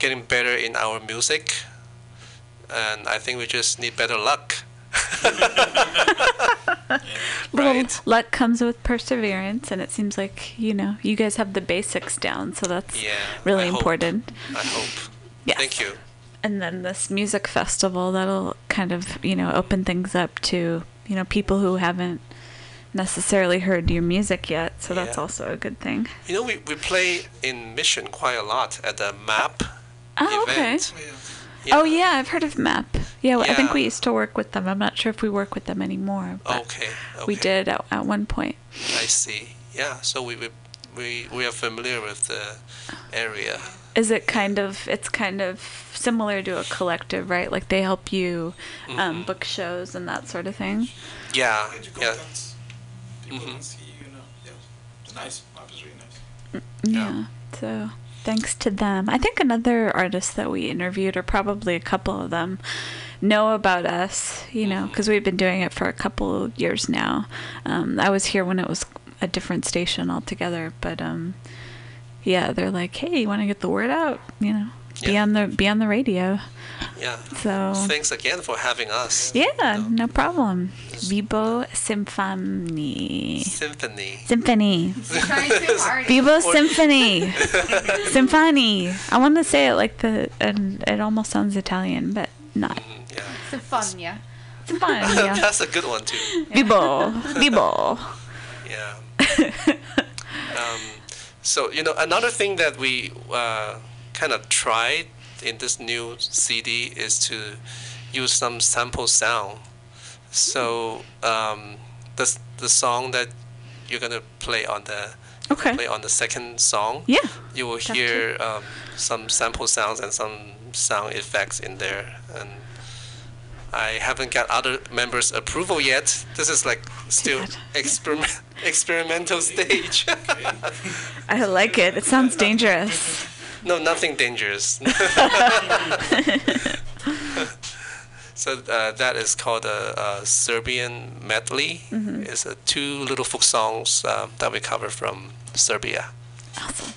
getting better in our music. And I think we just need better luck. Right? luck comes with perseverance, and it seems like you know you guys have the basics down, so that's Yeah. really I hope. important. I hope. Yes. Thank you. And then this music festival that'll kind of you know open things up to you know people who haven't necessarily heard your music yet, so that's Yeah. also a good thing. You know, we, we play in Mission quite a lot at the MAP Oh, okay. Yeah. Oh yeah, I've heard of Map. Yeah, I think we used to work with them. I'm not sure if we work with them anymore, but Okay. okay. we did at, at one point. I see. Yeah. So we we we, we are familiar with the area. Is it kind of? It's kind of similar to a collective, right? Like they help you um, Mhm. book shows and that sort of thing. Yeah. Yeah. contacts. People Mhm. can see you know. Yeah. It's nice. Map is really nice. Yeah. Yeah. So thanks to them. I think another artist that we interviewed, or probably a couple of them, know about us, you know, because we've been doing it for a couple of years now. Um, I was here when it was a different station altogether, but um, yeah, they're like, hey, you want to get the word out, you know, be Yeah. on the be on the radio. Yeah. So Thanks again for having us. yeah, No. no problem. Vibo Symphony. Symphony. Symphony. Trying too hard. Vivo Symphony. Symphony. I want to say it like the, and it almost sounds Italian, but not. Mhm, yeah. Symphonia. Symphony. That's a good one too. Vivo. Vivo. Yeah. um, so you know another thing that we uh, kind of tried in this new CD is to use some sample sound. So um, the the song that you're gonna play on the Okay. play on the second song, Yeah. you will hear um, some sample sounds and some sound effects in there and. I haven't got other members' approval yet. This is like still experiment experimental stage. I like it. It sounds dangerous. No, nothing dangerous. so uh, that is called a, a Serbian medley. Mm-hmm. It's uh, two little folk songs um, that we cover from Serbia. Awesome.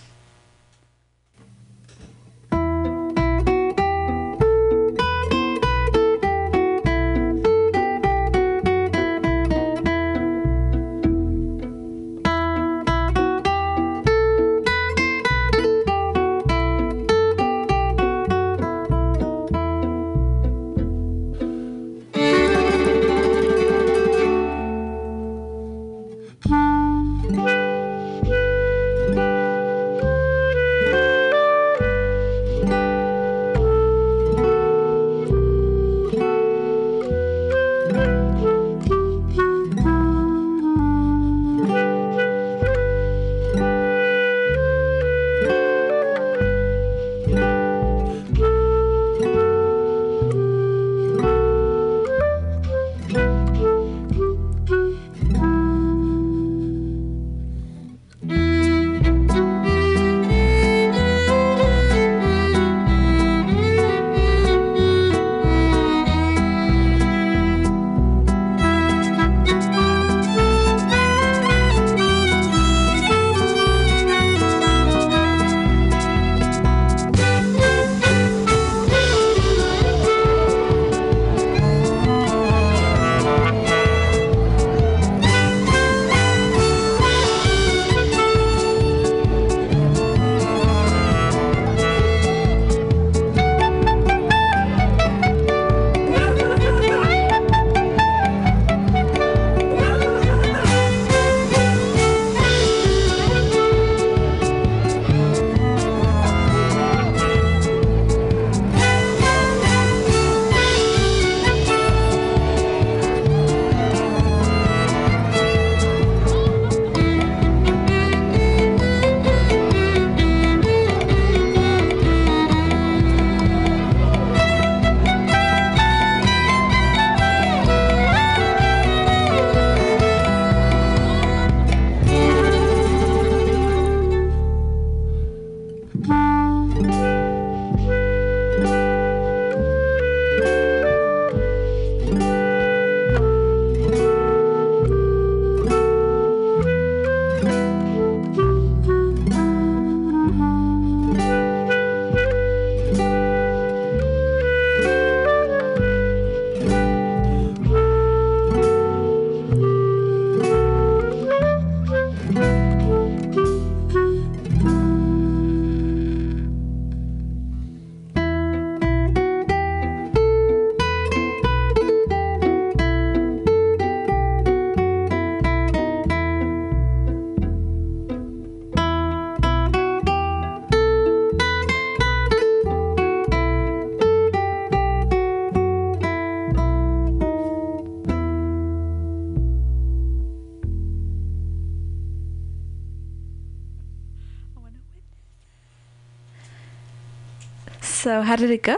How did it go?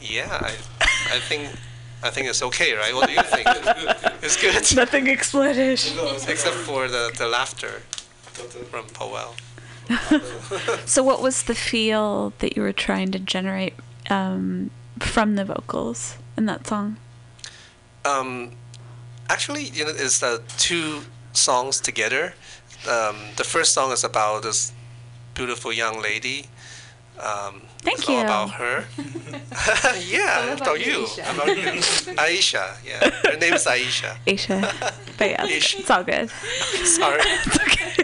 Yeah, I, I think, I think it's okay, right? What do you think? it's good, Nothing exploded. except for the, the laughter from Powell. So what was the feel that you were trying to generate um, from the vocals in that song? Um, actually, you know, it's uh, two songs together. Um, the first song is about this beautiful young lady. Um, Thank it's all you. about her. yeah, about, about you. Aisha? About you. Aisha, yeah. Her name is Aisha. Aisha. But yeah, it's, it's all good. Sorry. It's okay.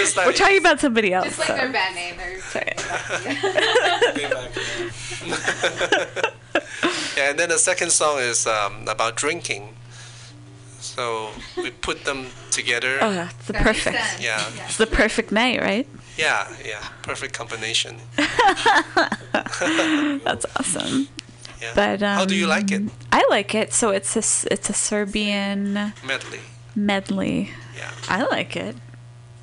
It's like- We're talking about somebody else. Just like so. their bad name. They're Yeah, and then the second song is um, about drinking. So we put them together. Oh, it's the That perfect. sense. Yeah. It's the perfect night, right? Yeah, yeah. Perfect combination. That's awesome. Yeah. But um, How do you like it? I like it. So it's a it's a Serbian Medley. medley. Yeah. I like it.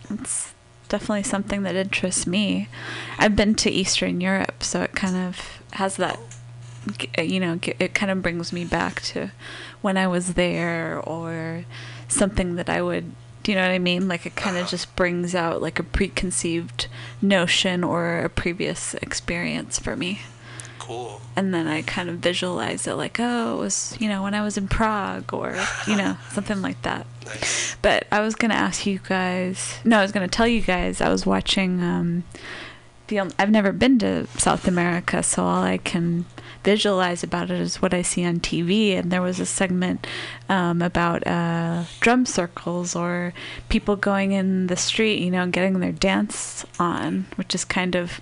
It's definitely something that interests me. I've been to Eastern Europe, so it kind of has that. uh, You know, it kind of brings me back to when I was there, or something that I would. Do you know what I mean? Like it kind of just brings out like a preconceived notion or a previous experience for me Cool. and then I kind of visualize it like, oh, it was, you know, when I was in Prague or, you know, something like that. Nice. But I was going to ask you guys, no, I was going to tell you guys, I was watching, um, the, I've never been to South America, so all I can visualize about it is what I see on TV. And there was a segment um, about uh, drum circles or people going in the street, you know, getting their dance on, which is kind of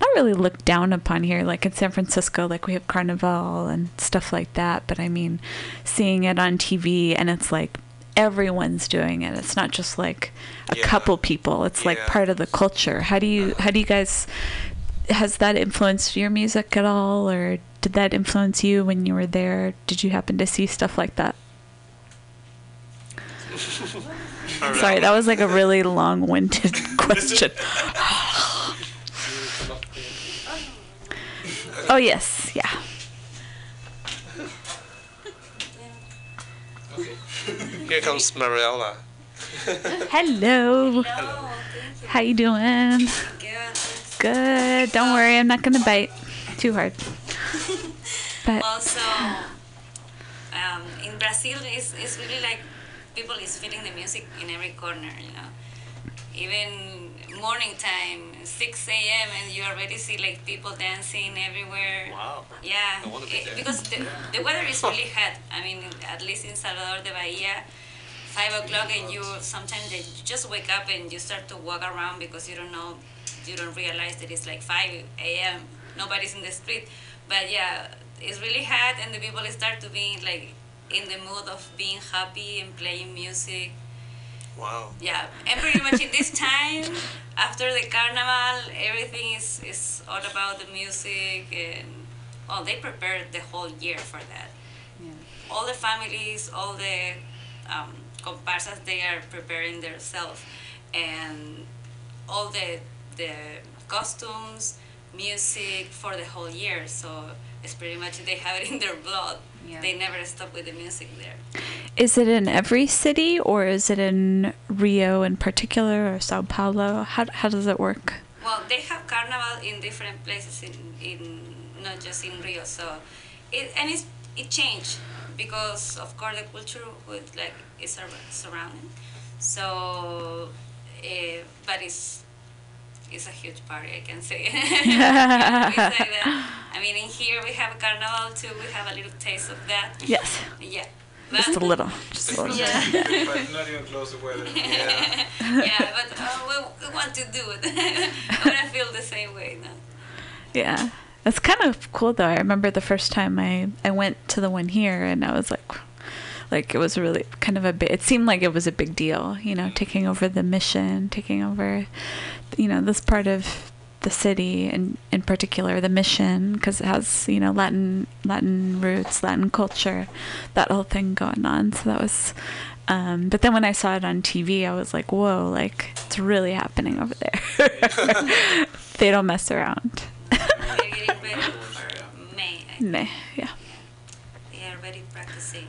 not really looked down upon here. Like in San Francisco, like we have Carnival and stuff like that. But I mean, seeing it on TV and it's like everyone's doing it. It's not just like a Yeah. couple people. It's like part of the culture. How do you how do you guys has that influenced your music at all or did that influence you when you were there? Did you happen to see stuff like that? All Sorry, that was like a really long-winded question. oh yes, yeah. Here comes Mariella. Hello. Hello. How you doing? Good. Good. Don't worry, I'm not gonna bite too hard. But Also, um, in Brazil, it's, it's really like people is feeling the music in every corner, you know. Even morning time, 6 a.m., and you already see like people dancing everywhere. Wow. Yeah, I wanna be it- because the, the weather is really hot. I mean, at least in Salvador de Bahia, five o'clock, and you sometimes you just wake up and you start to walk around because you don't know, you don't realize that it's like five a.m. Nobody's in the street, but yeah, it's really hot, and the people start to be like in the mood of being happy and playing music. Wow. Yeah, and pretty much in this time, after the carnival, everything is, is all about the music and well, they prepared the whole year for that. Yeah. All the families, all the um, comparsas, they are preparing themselves, and all the the costumes, music for the whole year. So it's pretty much they have it in their blood. Yeah. They never stop with the music there. is it in every city or is it in Rio in particular or Sao Paulo? How how does it work? Well, they have carnival in different places in, in not just in Rio. So it and it's it changed because of course the culture with like is ar- surrounding. So, uh, but it's it's a huge party. I can say. It's like that. I mean, in here we have a carnival too. We have a little taste of that. Yes, Yeah. just a little, just a little. Yeah. but not even close to weather. Yeah. yeah, but uh, we, we want to do it. I want to feel the same way now. Yeah. That's kind of cool though. I remember the first time I, I went to the one here and I was like like it was really kind of a bit it seemed like it was a big deal, you know, taking over the mission, taking over you know, this part of the city and in particular the mission because it has, you know, Latin Latin roots, Latin culture, that whole thing going on. So that was um, but then when I saw it on TV, I was like, "Whoa! Like it's really happening over there. they don't mess around." They're getting ready for May. I think. May, yeah. They are already practicing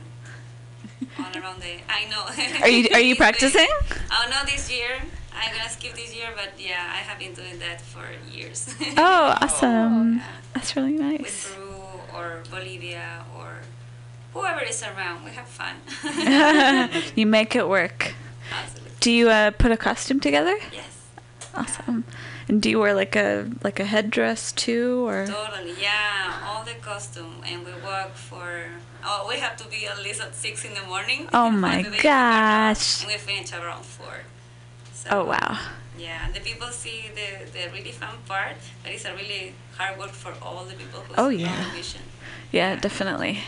all around the. I know. Are you are you practicing? Oh no, this year I'm gonna skip this year, but yeah, I have been doing that for years. Oh, awesome. Yeah. That's really With nice. Peru or Bolivia or whoever is around, we have fun. you make it work. Absolutely. Do you uh, put a costume together? Yes. Awesome. And do you wear like a like a headdress too, or? Totally, yeah. All the costume, and we work for. Oh, we have to be at least at six in the morning. Oh my the day to come out, gosh. And we finish around four. So, Oh wow. Yeah, the people see the, the really fun part, but it's a really hard work for all the people who Oh, see yeah. the mission. Yeah, definitely.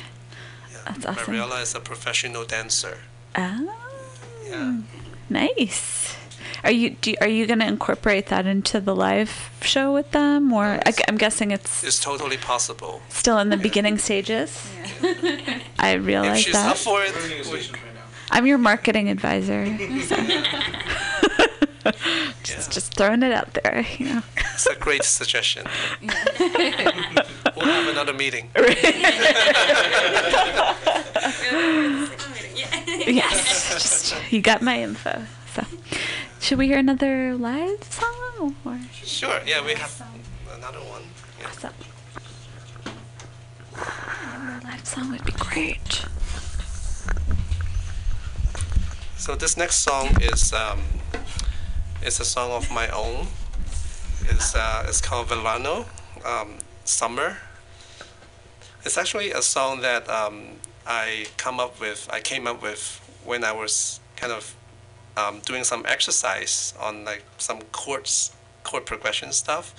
Yeah. That's awesome. Mariella is a professional dancer. Ah, Yeah. nice. Are you do, are you gonna incorporate that into the live show with them, or I, am guessing it's It's totally possible. still in the beginning stages? I If realize she's up that. for it, Learning we- sessions right. I'm your marketing advisor. so. just just throwing it out there, you know. it's a great suggestion. we'll have another meeting. Yes, just you got my info. So, should we hear another live song or? Sure. Yeah, we have another one. Yeah. What's up? Another live song would be great. So this next song is um, is a song of my own. It's uh, it's called Verano, um, summer. It's actually a song that um, I come up with. I came up with when I was kind of um, doing some exercise on like some chords, chord progression stuff.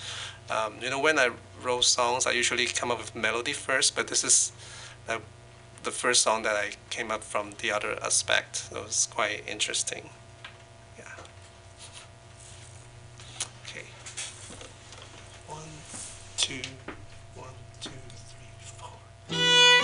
Um, you know, when I wrote songs, I usually come up with melody first, but this is uh, the first song that I came up from the other aspect. It was quite interesting. Yeah. Okay. One, two, one, two, three, four.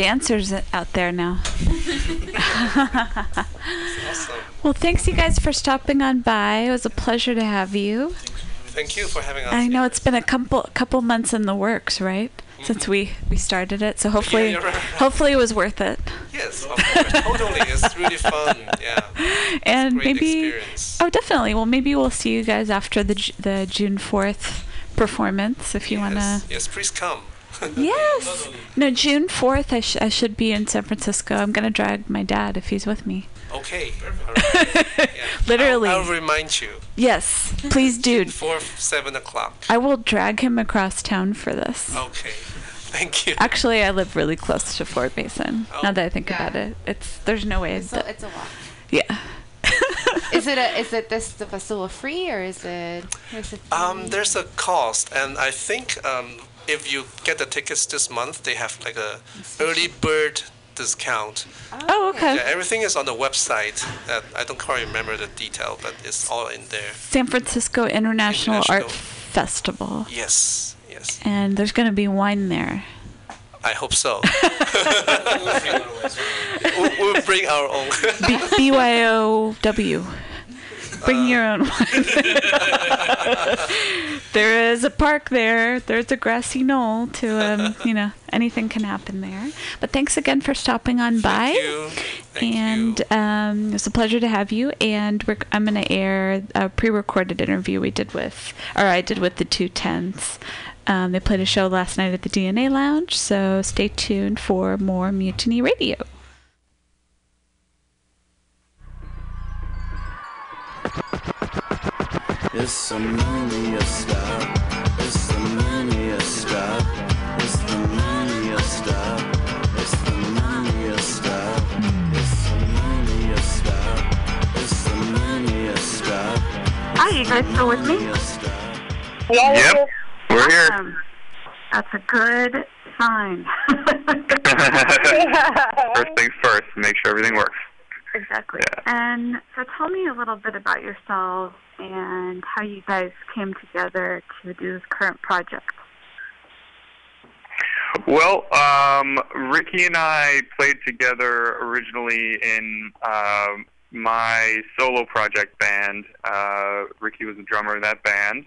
Dancers out there now. Awesome. Well, thanks you guys for stopping on by. It was a pleasure to have you. Thank you for having us. I know it's been a couple couple months in the works, right? Mm-hmm. Since we we started it, so hopefully you're right. hopefully it was worth it. Yes, of totally. It's really fun. Yeah. And maybe experience. oh, definitely. Well, maybe we'll see you guys after the the June fourth performance if you yes. wanna. Yes, please come. Yes. No, June fourth. I sh- I should be in San Francisco. I'm gonna drag my dad if he's with me. Okay. All right. Yeah. Literally. I'll, I'll remind you. Yes, please, dude. Four, seven o'clock. I will drag him across town for this. Okay. Thank you. Actually, I live really close to Fort Mason. Oh. Now that I think Yeah. about it, it's there's no way. It's a, it's a walk. yeah. Is it a is it this the festival free or is it? or it Um, there's a cost, and I think um, if you get the tickets this month, they have like a early bird discount. Oh, okay. Yeah, everything is on the website. That I don't quite remember the detail, but it's all in there. San Francisco International, Art Festival, Yes, yes. and there's gonna be wine there. I hope so. we'll, we'll bring our own. B- BYOW. Bring your own wine. there is a park there. There's a grassy knoll to, um, you know, anything can happen there. But thanks again for stopping on by. Thank you. Thank and you. um, it was a pleasure to have you. And we're, I'm going to air a pre-recorded interview we did with, or I did with the Two Tens. Um, they played a show last night at the DNA Lounge, so stay tuned for more Mutiny Radio. It's the mania stop. It's the mania stop. It's the mania stop. It's the mania stop. It's the mania stop. It's the mania stop. Hi, you guys still with me? Mania stop. Yep, we're here. Um, that's a good sign. first things first, make sure everything works. Exactly. Yeah. And so tell me a little bit about yourselves and how you guys came together to do this current project. Well, um, Ricky and I played together originally in um, my solo project band. Uh, Ricky was the drummer in that band,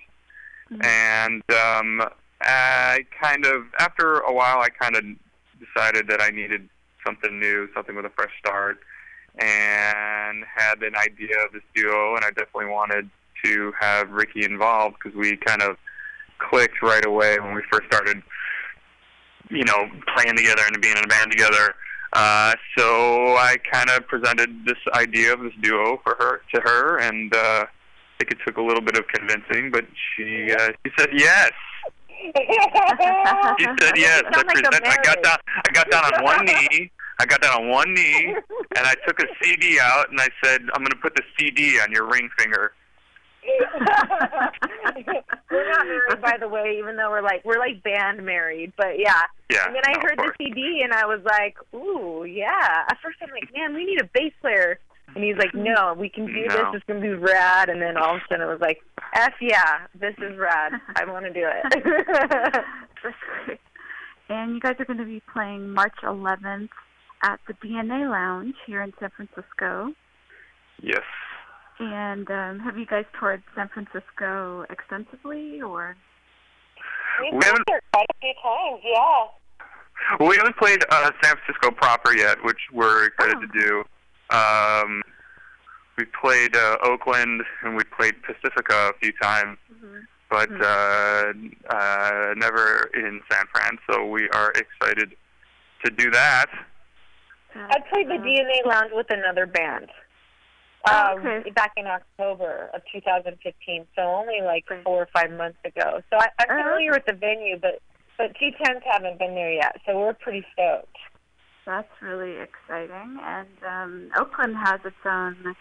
and um, I kind of after a while, I kind of decided that I needed something new, something with a fresh start, and had an idea of this duo, and I definitely wanted to have Ricky involved because we kind of clicked right away when we first started you know, playing together and being in a band together. Uh, so I kind of presented this idea of this duo for her to her, and uh, I think it took a little bit of convincing, but she uh, she said yes. She said yes. I, present, I got down. I got down on one knee. I got down on one knee, and I took a CD out, and I said, "I'm going to put the CD on your ring finger." we're not married, by the way, even though we're like we're like band married. But yeah. Yeah. And then I no, heard the. CD and I was like, ooh, yeah. At first I'm like, man, we need a bass player. And he's like, no, we can do this. It's gonna be rad. And then all of a sudden it was like, f yeah, this is rad. I want to do it. And you guys are going to be playing March 11th at the DNA Lounge here in San Francisco. Yes. And um, have you guys toured San Francisco extensively, or? We haven't quite a few times, yeah. Well, we haven't played uh, San Francisco proper yet, which we're excited Oh. to do. Um, we played uh, Oakland and we played Pacifica a few times, but uh, uh, never in San Fran. So we are excited to do that. I played the DNA Lounge with another band. Oh, Um, okay. back in October of 2015, so only like four or five months ago. So I, I'm Oh, familiar with the venue, but but two tens haven't been there yet, so we're pretty stoked. That's really exciting. And um, Oakland has its own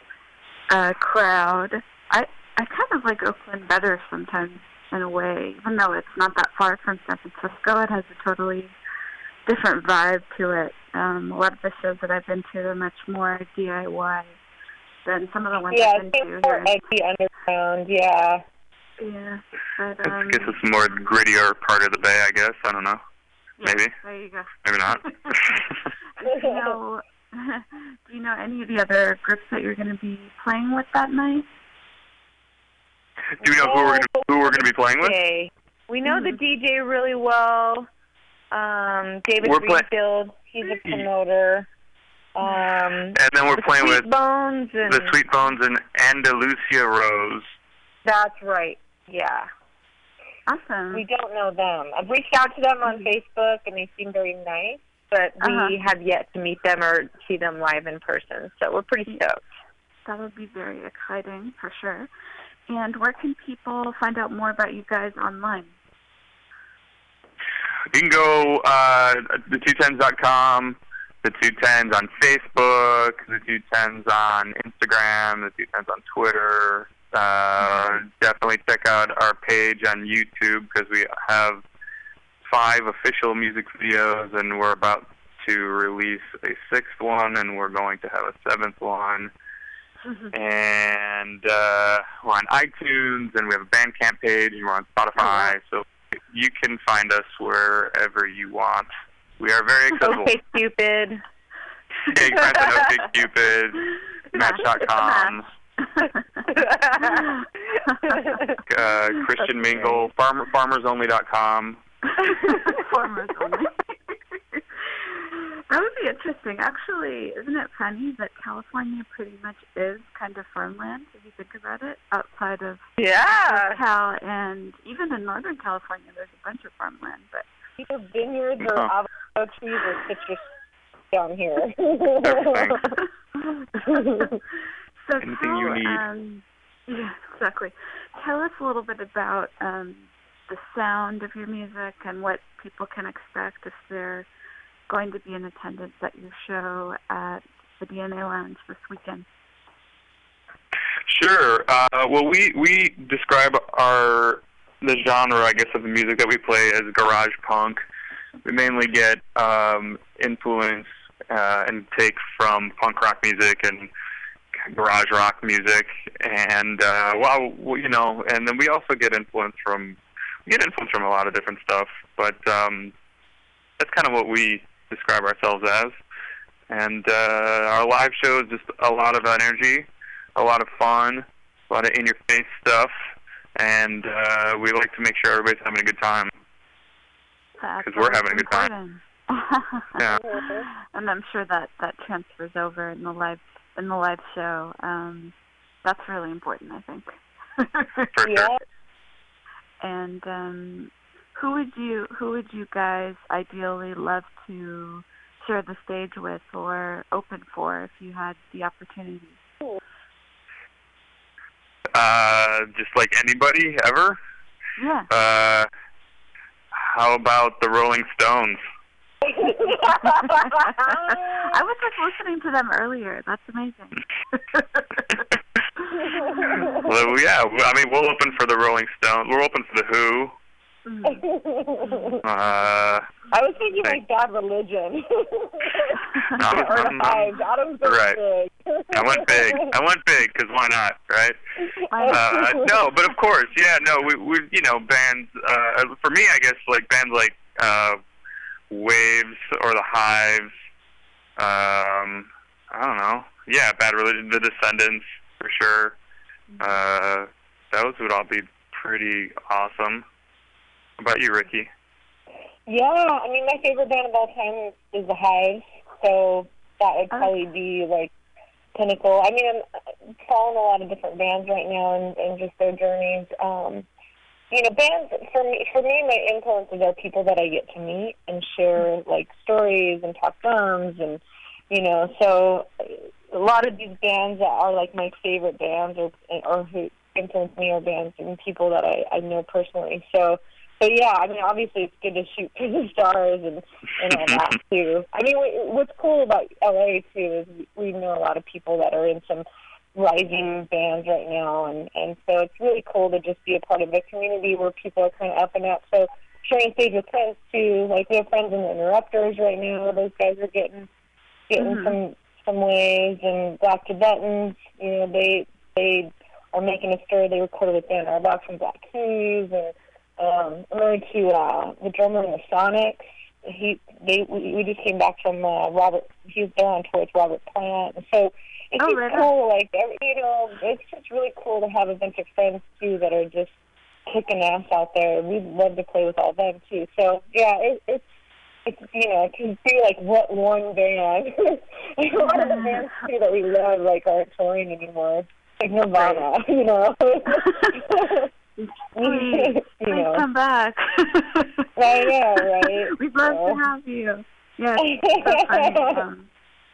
uh, crowd. I I kind of like Oakland better sometimes in a way, even though it's not that far from San Francisco. It has a totally different vibe to it. Um, a lot of the shows that I've been to are much more DIY than some of the ones Yeah, I've been it's to more edgy underground. Yeah. Yeah, but I um, guess it's more grittier part of the bay. I guess I don't know. maybe, There you go. maybe not. do you know? do you know any of the other groups that you're going to be playing with that night? Do we know who we're gonna, who we're going to be playing with? Okay. We know the DJ really well. Um, David We're play- Greenfield, he's a promoter. Um, And then we're the playing Sweet with Bones and the Sweet Bones and Andalusia Rose. That's right. Yeah. Awesome. We don't know them. I've reached out to them on Facebook and they seem very nice, but we Uh-huh. have yet to meet them or see them live in person. So we're pretty stoked. That would be very exciting for sure. And where can people find out more about you guys online? You can go uh, the two tens dot com, the two tens on Facebook, the two tens on Instagram, the two tens on Twitter. Uh, definitely check out our page on YouTube because we have five official music videos, and we're about to release a sixth one, and we're going to have a seventh one. and uh, we're on iTunes, and we have a Bandcamp page, and we're on Spotify. So you can find us wherever you want. We are very accessible. Okay, stupid. Yeah, you can find us on OkCupid, Match.com, uh, Christian Mingle, farmer, FarmersOnly.com. Farmers only. That would be interesting. Actually, isn't it funny that California pretty much is kind of farmland if you think about it? Outside of yeah. Cal and even in Northern California, there's a bunch of farmland. But Either vineyards or Yeah. avocado trees or citrus down here. so Anything tell, you need. Um, yeah, exactly. Tell us a little bit about um, the sound of your music and what people can expect if they're going to be in attendance at your show at the DNA Lounge this weekend. Sure. Uh, well, we we describe our the genre, I guess, of the music that we play as garage punk. We mainly get um, influence uh, and take from punk rock music and garage rock music, and uh, well, you know, and then we also get influence from we get influence from a lot of different stuff, but um, that's kind of what we describe ourselves as. And uh, our live show is just a lot of energy, a lot of fun, a lot of in-your-face stuff, and uh, we like to make sure everybody's having a good time. Because we're having a good time. Yeah. and I'm sure that that transfers over in the live in the live show. Um, that's really important, I think. For sure. and um, who would you who would you guys ideally love to share the stage with or open for if you had the opportunity? Uh, just like anybody ever. Yeah. Uh, how about the Rolling Stones? I was just listening to them earlier. That's amazing. Well, yeah, I mean, we'll open for the Rolling Stones. We're open for the Who. Mm. Uh, I was thinking like Bad Religion. I'm- or I'm- Hives. Adam's Right. big. I went big. I went big because why not, right? Uh, no, but of course, yeah, no, we, we, you know, bands. Uh, for me, I guess like bands like uh, Waves or the Hives. Um, I don't know. Yeah, Bad Religion, The Descendents, for sure. Uh, those would all be pretty awesome. How about you, Ricky? Yeah, I mean, my favorite band of all time is The Hives, so that would probably be like pinnacle. I mean, I'm following a lot of different bands right now and, and just their journeys. Um, you know, bands for me, for me, my influences are people that I get to meet and share like stories and talk drums and you know, so a lot of these bands that are like my favorite bands or or who influence me are bands and people that I I know personally. So so yeah, I mean, obviously it's good to shoot for the stars and and all that too. I mean, what's cool about LA too is we know a lot of people that are in some rising bands right now, and and so it's really cool to just be a part of a community where people are kind of up and up. So sharing stage with friends too, like we have friends in the Interrupters right now. Those guys are getting getting Mhm. some some waves, and Black Tibetans, you know, they they are making a stir. They recorded with Dan Auerbach from Black Keys, and um, I'm married to uh, the drummer in the Sonics. he they we we just came back from uh, Robert. There on tour with Robert Plant, and so it's Oh, just right cool. Like every, you know, it's just really cool to have a bunch of friends too that are just kicking ass out there. We'd love to play with all them too. So yeah, it, it's it's you know it can see like what one band, a lot of the bands too that we love like aren't touring anymore. Like Nirvana, you know. Please, please come back. I know, right? We'd love So. to have you. Yeah, so funny. Um,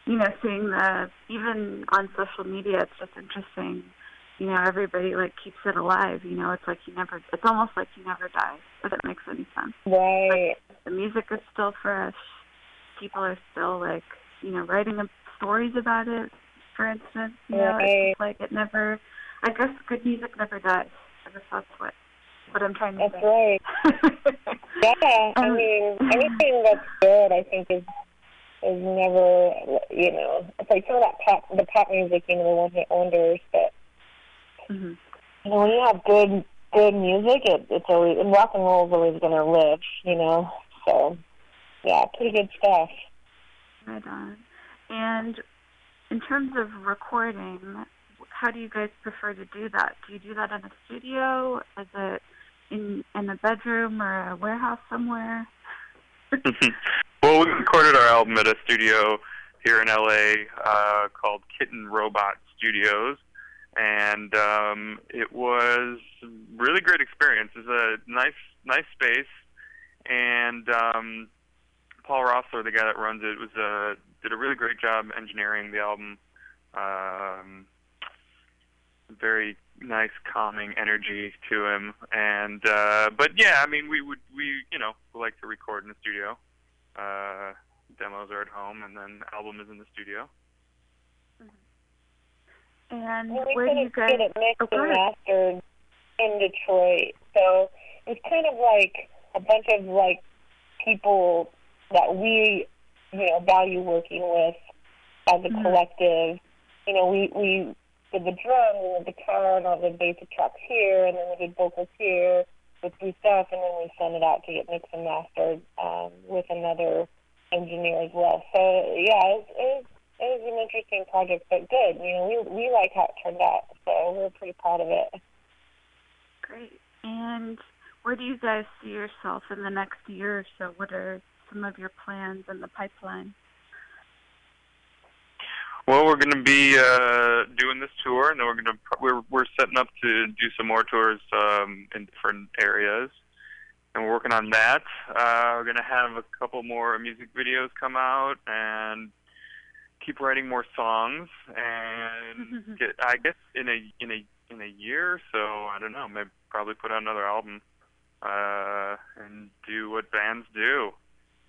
you know, seeing the even on social media, it's just interesting. You know, everybody like keeps it alive. You know, it's like you never. It's almost like you never die. If it makes any sense. Right. The music is still fresh. People are still like, you know, writing stories about it. For instance, you know, it's like it never. I guess good music never dies. I guess that's what what I'm trying to That's say. right. Yeah, I Um, mean, anything that's good, I think is is never, you know, it's like some of that pop, the pop music, you know, the one hit wonders. But Mhm. you know, when you have good good music, it, it's always and rock and roll is always going to live, you know. So yeah, pretty good stuff. Right on. And in terms of recording, how do you guys prefer to do that? Do you do that in a studio? Is it in in a bedroom or a warehouse somewhere? well, we recorded our album at a studio here in LA uh, called Kitten Robot Studios, and um, it was really great experience. It's a nice, nice space, and um, Paul Roessler, the guy that runs it, was a did a really great job engineering the album. Um, very nice, calming energy to him, and uh, but yeah, I mean, we would we you know we like to record in the studio. Uh, demos are at home, and then album is in the studio. And Well, we where do you couldn't guys? get it mixed Oh, and mastered in Detroit, so it's kind of like a bunch of like people that we, you know, value working with as a Mhm. collective. You know, we we did the drums and the guitar and all the basic tracks here, and then we did vocals here with Blue Stuff, and then we sent it out to get mixed and mastered um, with another engineer as well. So yeah, it it it was an interesting project, but good. You know, we we like how it turned out, so we're pretty proud of it. Great. And where do you guys see yourself in the next year or so? What are some of your plans in the pipeline? Well, we're going to be uh, doing this tour, and then we're going to we're we're setting up to do some more tours um, in different areas, and we're working on that. Uh, we're going to have a couple more music videos come out, and keep writing more songs, and get I guess in a in a in a year or so, I don't know, maybe probably put out another album, uh, and do what bands do.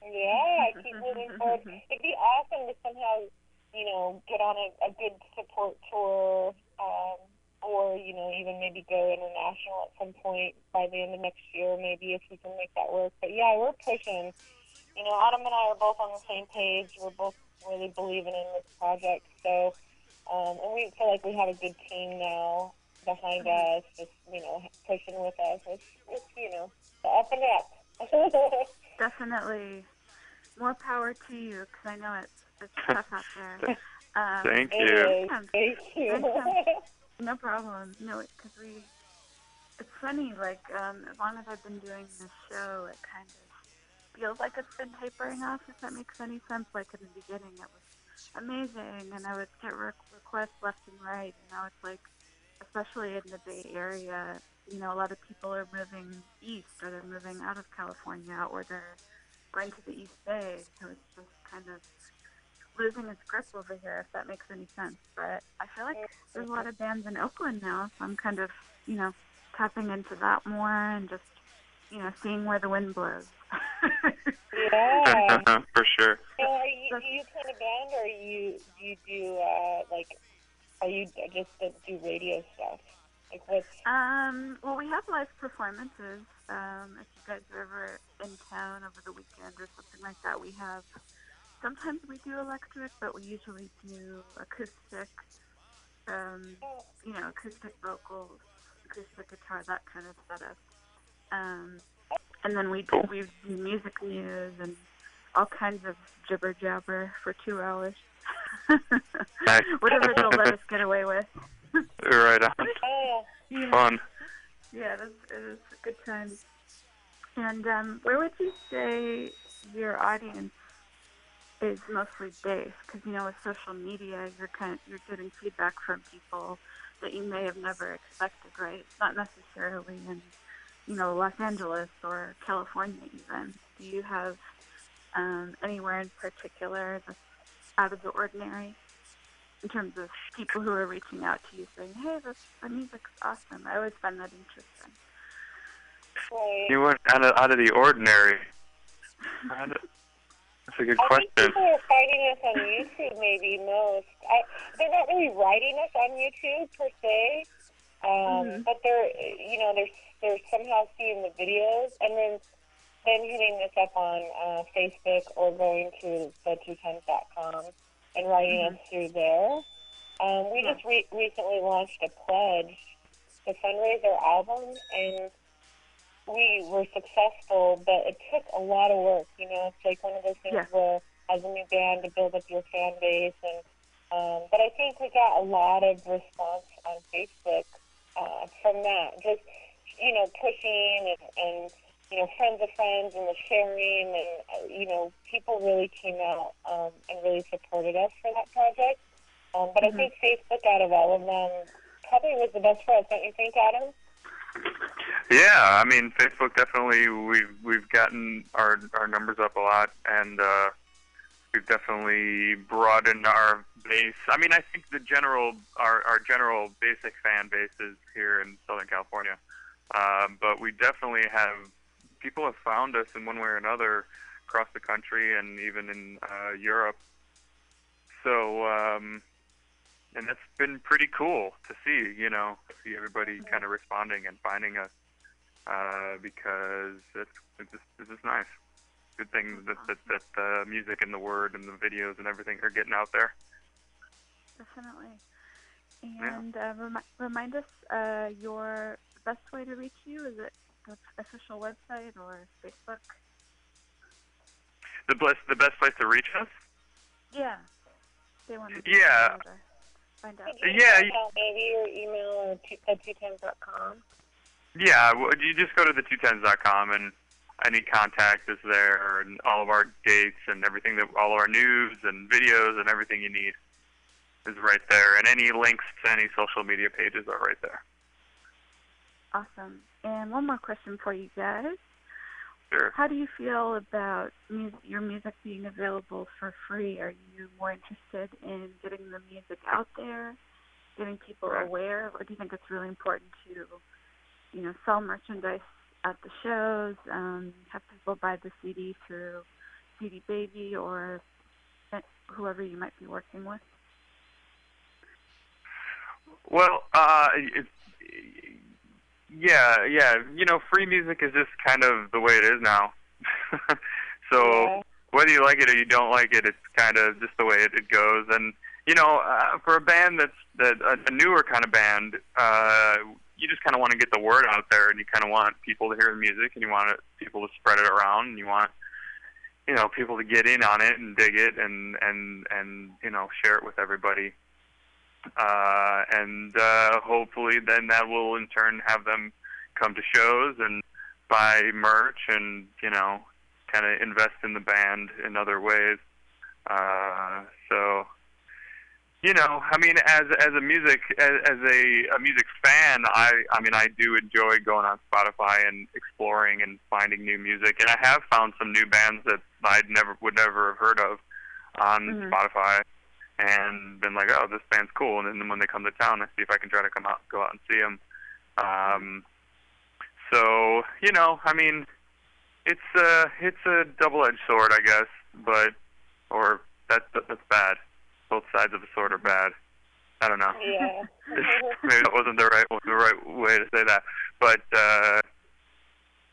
Yeah, I keep moving forward. It'd be awesome to somehow, you know, get on a, a good support tour, um, or you know, even maybe go international at some point by the end of next year, maybe if we can make that work. But yeah, we're pushing. You know, Adam and I are both on the same page. We're both really believing in this project. So, um, and we feel like we have a good team now behind us, just you know, pushing with us. It's, it's you know, the up and up. Definitely more power to you because I know it's it's tough out there. Um, Thank you. is. Thank you. No problem. No, because we. It's funny. Like um, as long as I've been doing this show, it kind of feels like it's been tapering off. If that makes any sense. Like in the beginning, it was amazing, and I would get re- requests left and right. And now it's like, especially in the Bay Area, you know, a lot of people are moving east, or they're moving out of California, or they're going to the East Bay. So it's just kind of losing its grip over here, if that makes any sense. But I feel like there's a lot of bands in Oakland now, so I'm kind of, you know, tapping into that more and just, you know, seeing where the wind blows. Yeah. For sure. So are you do you kind of band or you do you do uh like are you just do radio stuff? Like what's Um, well, we have live performances. Um, if you guys are ever in town over the weekend or something like that, we have. Sometimes we do electric, but we usually do acoustic. Um, you know, acoustic vocals, acoustic guitar, that kind of setup. Um, and then we do, we do music news and all kinds of jibber jabber for two hours. Whatever they'll let us get away with. right on. Yeah. Fun. Yeah, it is, it is a good time. And um, where would you say your audience is mostly based? Because you know, with social media, you're kind of, you're getting feedback from people that you may have never expected, right? Not necessarily in you know Los Angeles or California even. Do you have um, anywhere in particular that's out of the ordinary? In terms of people who are reaching out to you saying, "Hey, this the music's awesome," I always find that interesting. You went out of, out of the ordinary. How did- That's a good I think question. people are finding us on YouTube maybe most. I, they're not really writing us on YouTube per se, um, but they're you know they're they're somehow seeing the videos and then then hitting us up on uh, Facebook or going to the twotens.com and writing us through there. Um, we just re- recently launched a pledge to fundraiser album and we were successful, but it took a lot of work. You know, it's like one of those things Yeah. where, as a new band, to build up your fan base, and um, but I think we got a lot of response on Facebook uh, from that. Just you know, pushing and, and you know, friends of friends and the sharing, and uh, you know, people really came out um, and really supported us for that project. Um, but I think Facebook, out of all of them, probably was the best for us. Don't you think, Adam? Yeah, I mean, Facebook definitely we've we've gotten our our numbers up a lot, and uh, we've definitely broadened our base. I mean, I think the general our our general basic fan base is here in Southern California, um, but we definitely have people have found us in one way or another across the country and even in uh, Europe. So, um, and that's been pretty cool to see. You know, see everybody kind of responding and finding us uh, because it's it's just, it's just nice. Good thing that that, that the music and the word and the videos and everything are getting out there. Definitely. And uh, remi- remind us uh, your best way to reach you. Is it the official website or Facebook? The best the best place to reach us. Yeah. They want to Yeah. Find out. Uh, yeah, you- maybe your email or two, uh, at twotens.com? Yeah, well, you just go to the 210s.com and any contact is there, and all of our dates and everything that all of our news and videos and everything you need is right there, and any links to any social media pages are right there. Awesome. And one more question for you guys. Sure. How do you feel about mu- your music being available for free? Are you more interested in getting the music out there, getting people Right. aware, or do you think it's really important to, you know, sell merchandise at the shows, um, have people buy the CD through CD Baby or eh, whoever you might be working with? Well, uh, it, yeah, yeah. You know, free music is just kind of the way it is now. so Yeah. whether you like it or you don't like it, it's kind of just the way it, it goes. And you know, uh, for a band that's that a, a newer kind of band, uh, you just kind of want to get the word out there, and you kind of want people to hear the music, and you want it, people to spread it around, and you want you know people to get in on it and dig it, and and and you know share it with everybody uh, and uh, hopefully then that will in turn have them come to shows and buy merch and you know kind of invest in the band in other ways. Uh, so you know, I mean, as as a music as, as a, a music fan, I I mean I do enjoy going on Spotify and exploring and finding new music, and I have found some new bands that I'd never would never have heard of on Mhm. Spotify and been like, oh, this band's cool. And then when they come to town, I see if I can try to come out, go out and see them. Um, so you know, I mean, it's a it's a double-edged sword, I guess, but or that that's bad. Both sides of the sword are bad. I don't know. Yeah. Maybe that wasn't the right the right way to say that, but uh,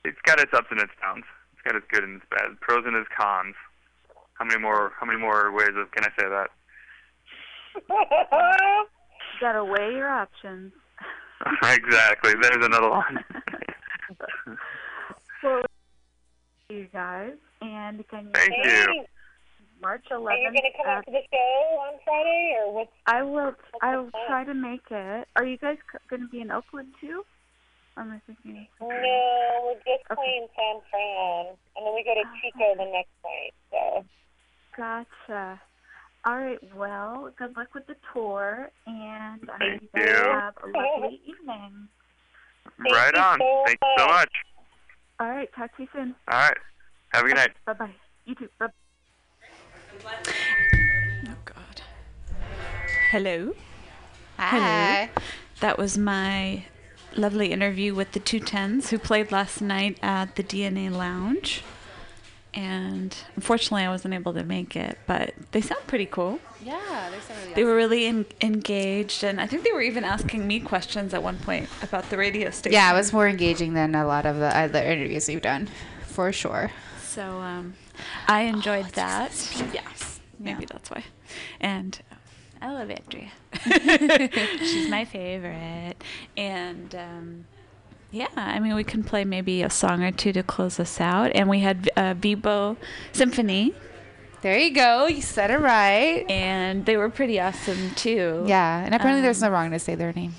it's got its ups and its downs. It's got its good and its bad, pros and its cons. How many more? How many more ways of can I say that? You gotta weigh your options. exactly. There's another one. well, you guys, and And again, Thank you you. March 11th. Are you going to come at- out to the show on Friday, or what? I will. I will try to make it. Are you guys going to be in Oakland too? Or am I thinking? No, we're just Okay. playing San Fran, and then we go to oh, Chico the next night. So Gotcha. All right. Well, good luck with the tour, and I hope you guys have a lovely evening. Thank right you on. so Thank you so much. much. All right. Talk to you soon. All right. Have a good night. Bye bye. You too. Bye. Oh God. Hello. Hi. That was my lovely interview with the Two Tens who played last night at the DNA Lounge. And unfortunately, I wasn't able to make it, but they sound pretty cool. Yeah, they sound really They were really en- engaged, and I think they were even asking me questions at one point about the radio station. Yeah, it was more engaging than a lot of the other interviews you've done, for sure. So um, I enjoyed Oh, that. so Yes, maybe Yeah. that's why. And I love Andrea. She's my favorite. And um, yeah, I mean, we can play maybe a song or two to close us out. And we had uh, Vibo Simfani, There you go. You said it right. and they were pretty awesome too. Yeah, and apparently there's Um, no wrong to say their name.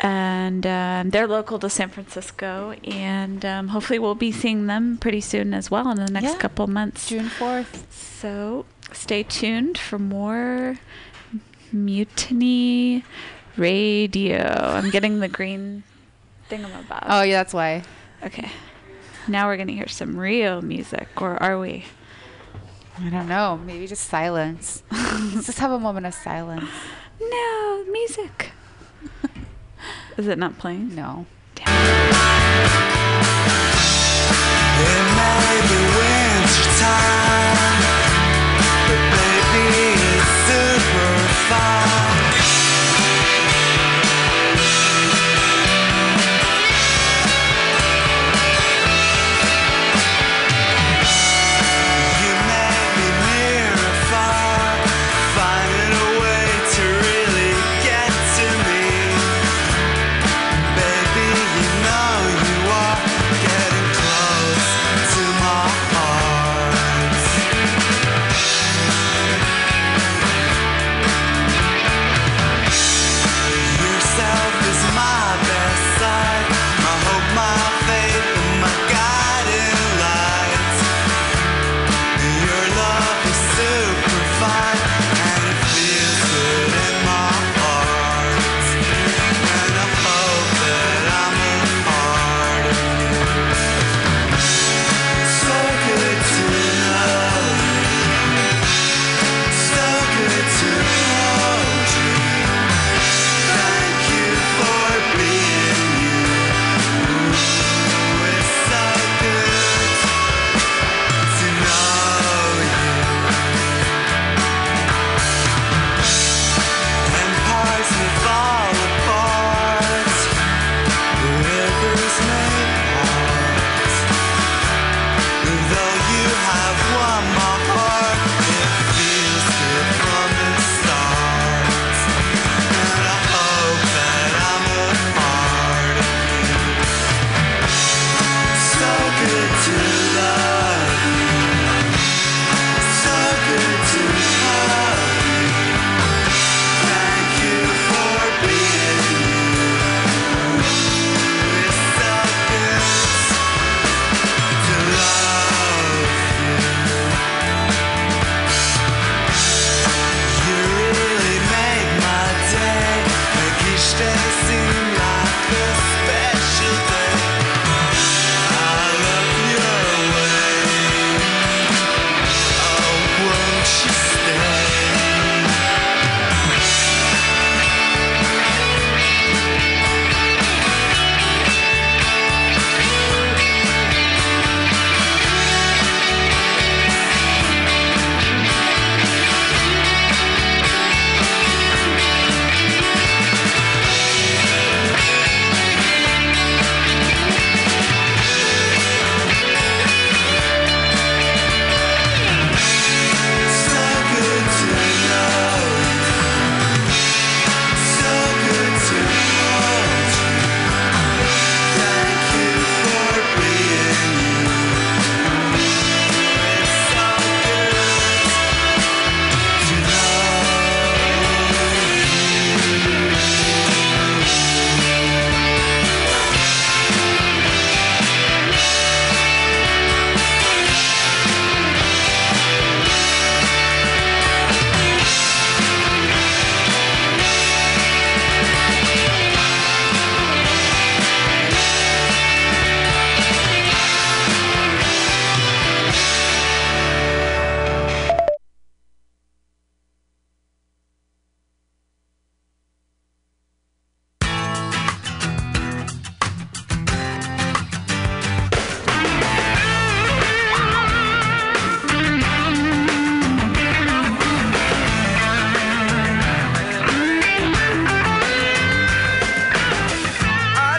and um, they're local to San Francisco, and um, hopefully we'll be seeing them pretty soon as well in the next Yeah. couple months. June 4th. So stay tuned for more Mutiny Radio. I'm getting the green thingamabob. Oh, yeah, that's why. Okay. Now we're going to hear some real music, or are we? I don't know. Maybe just silence. Let's just have a moment of silence. No, music. Is it not playing? No. Damn.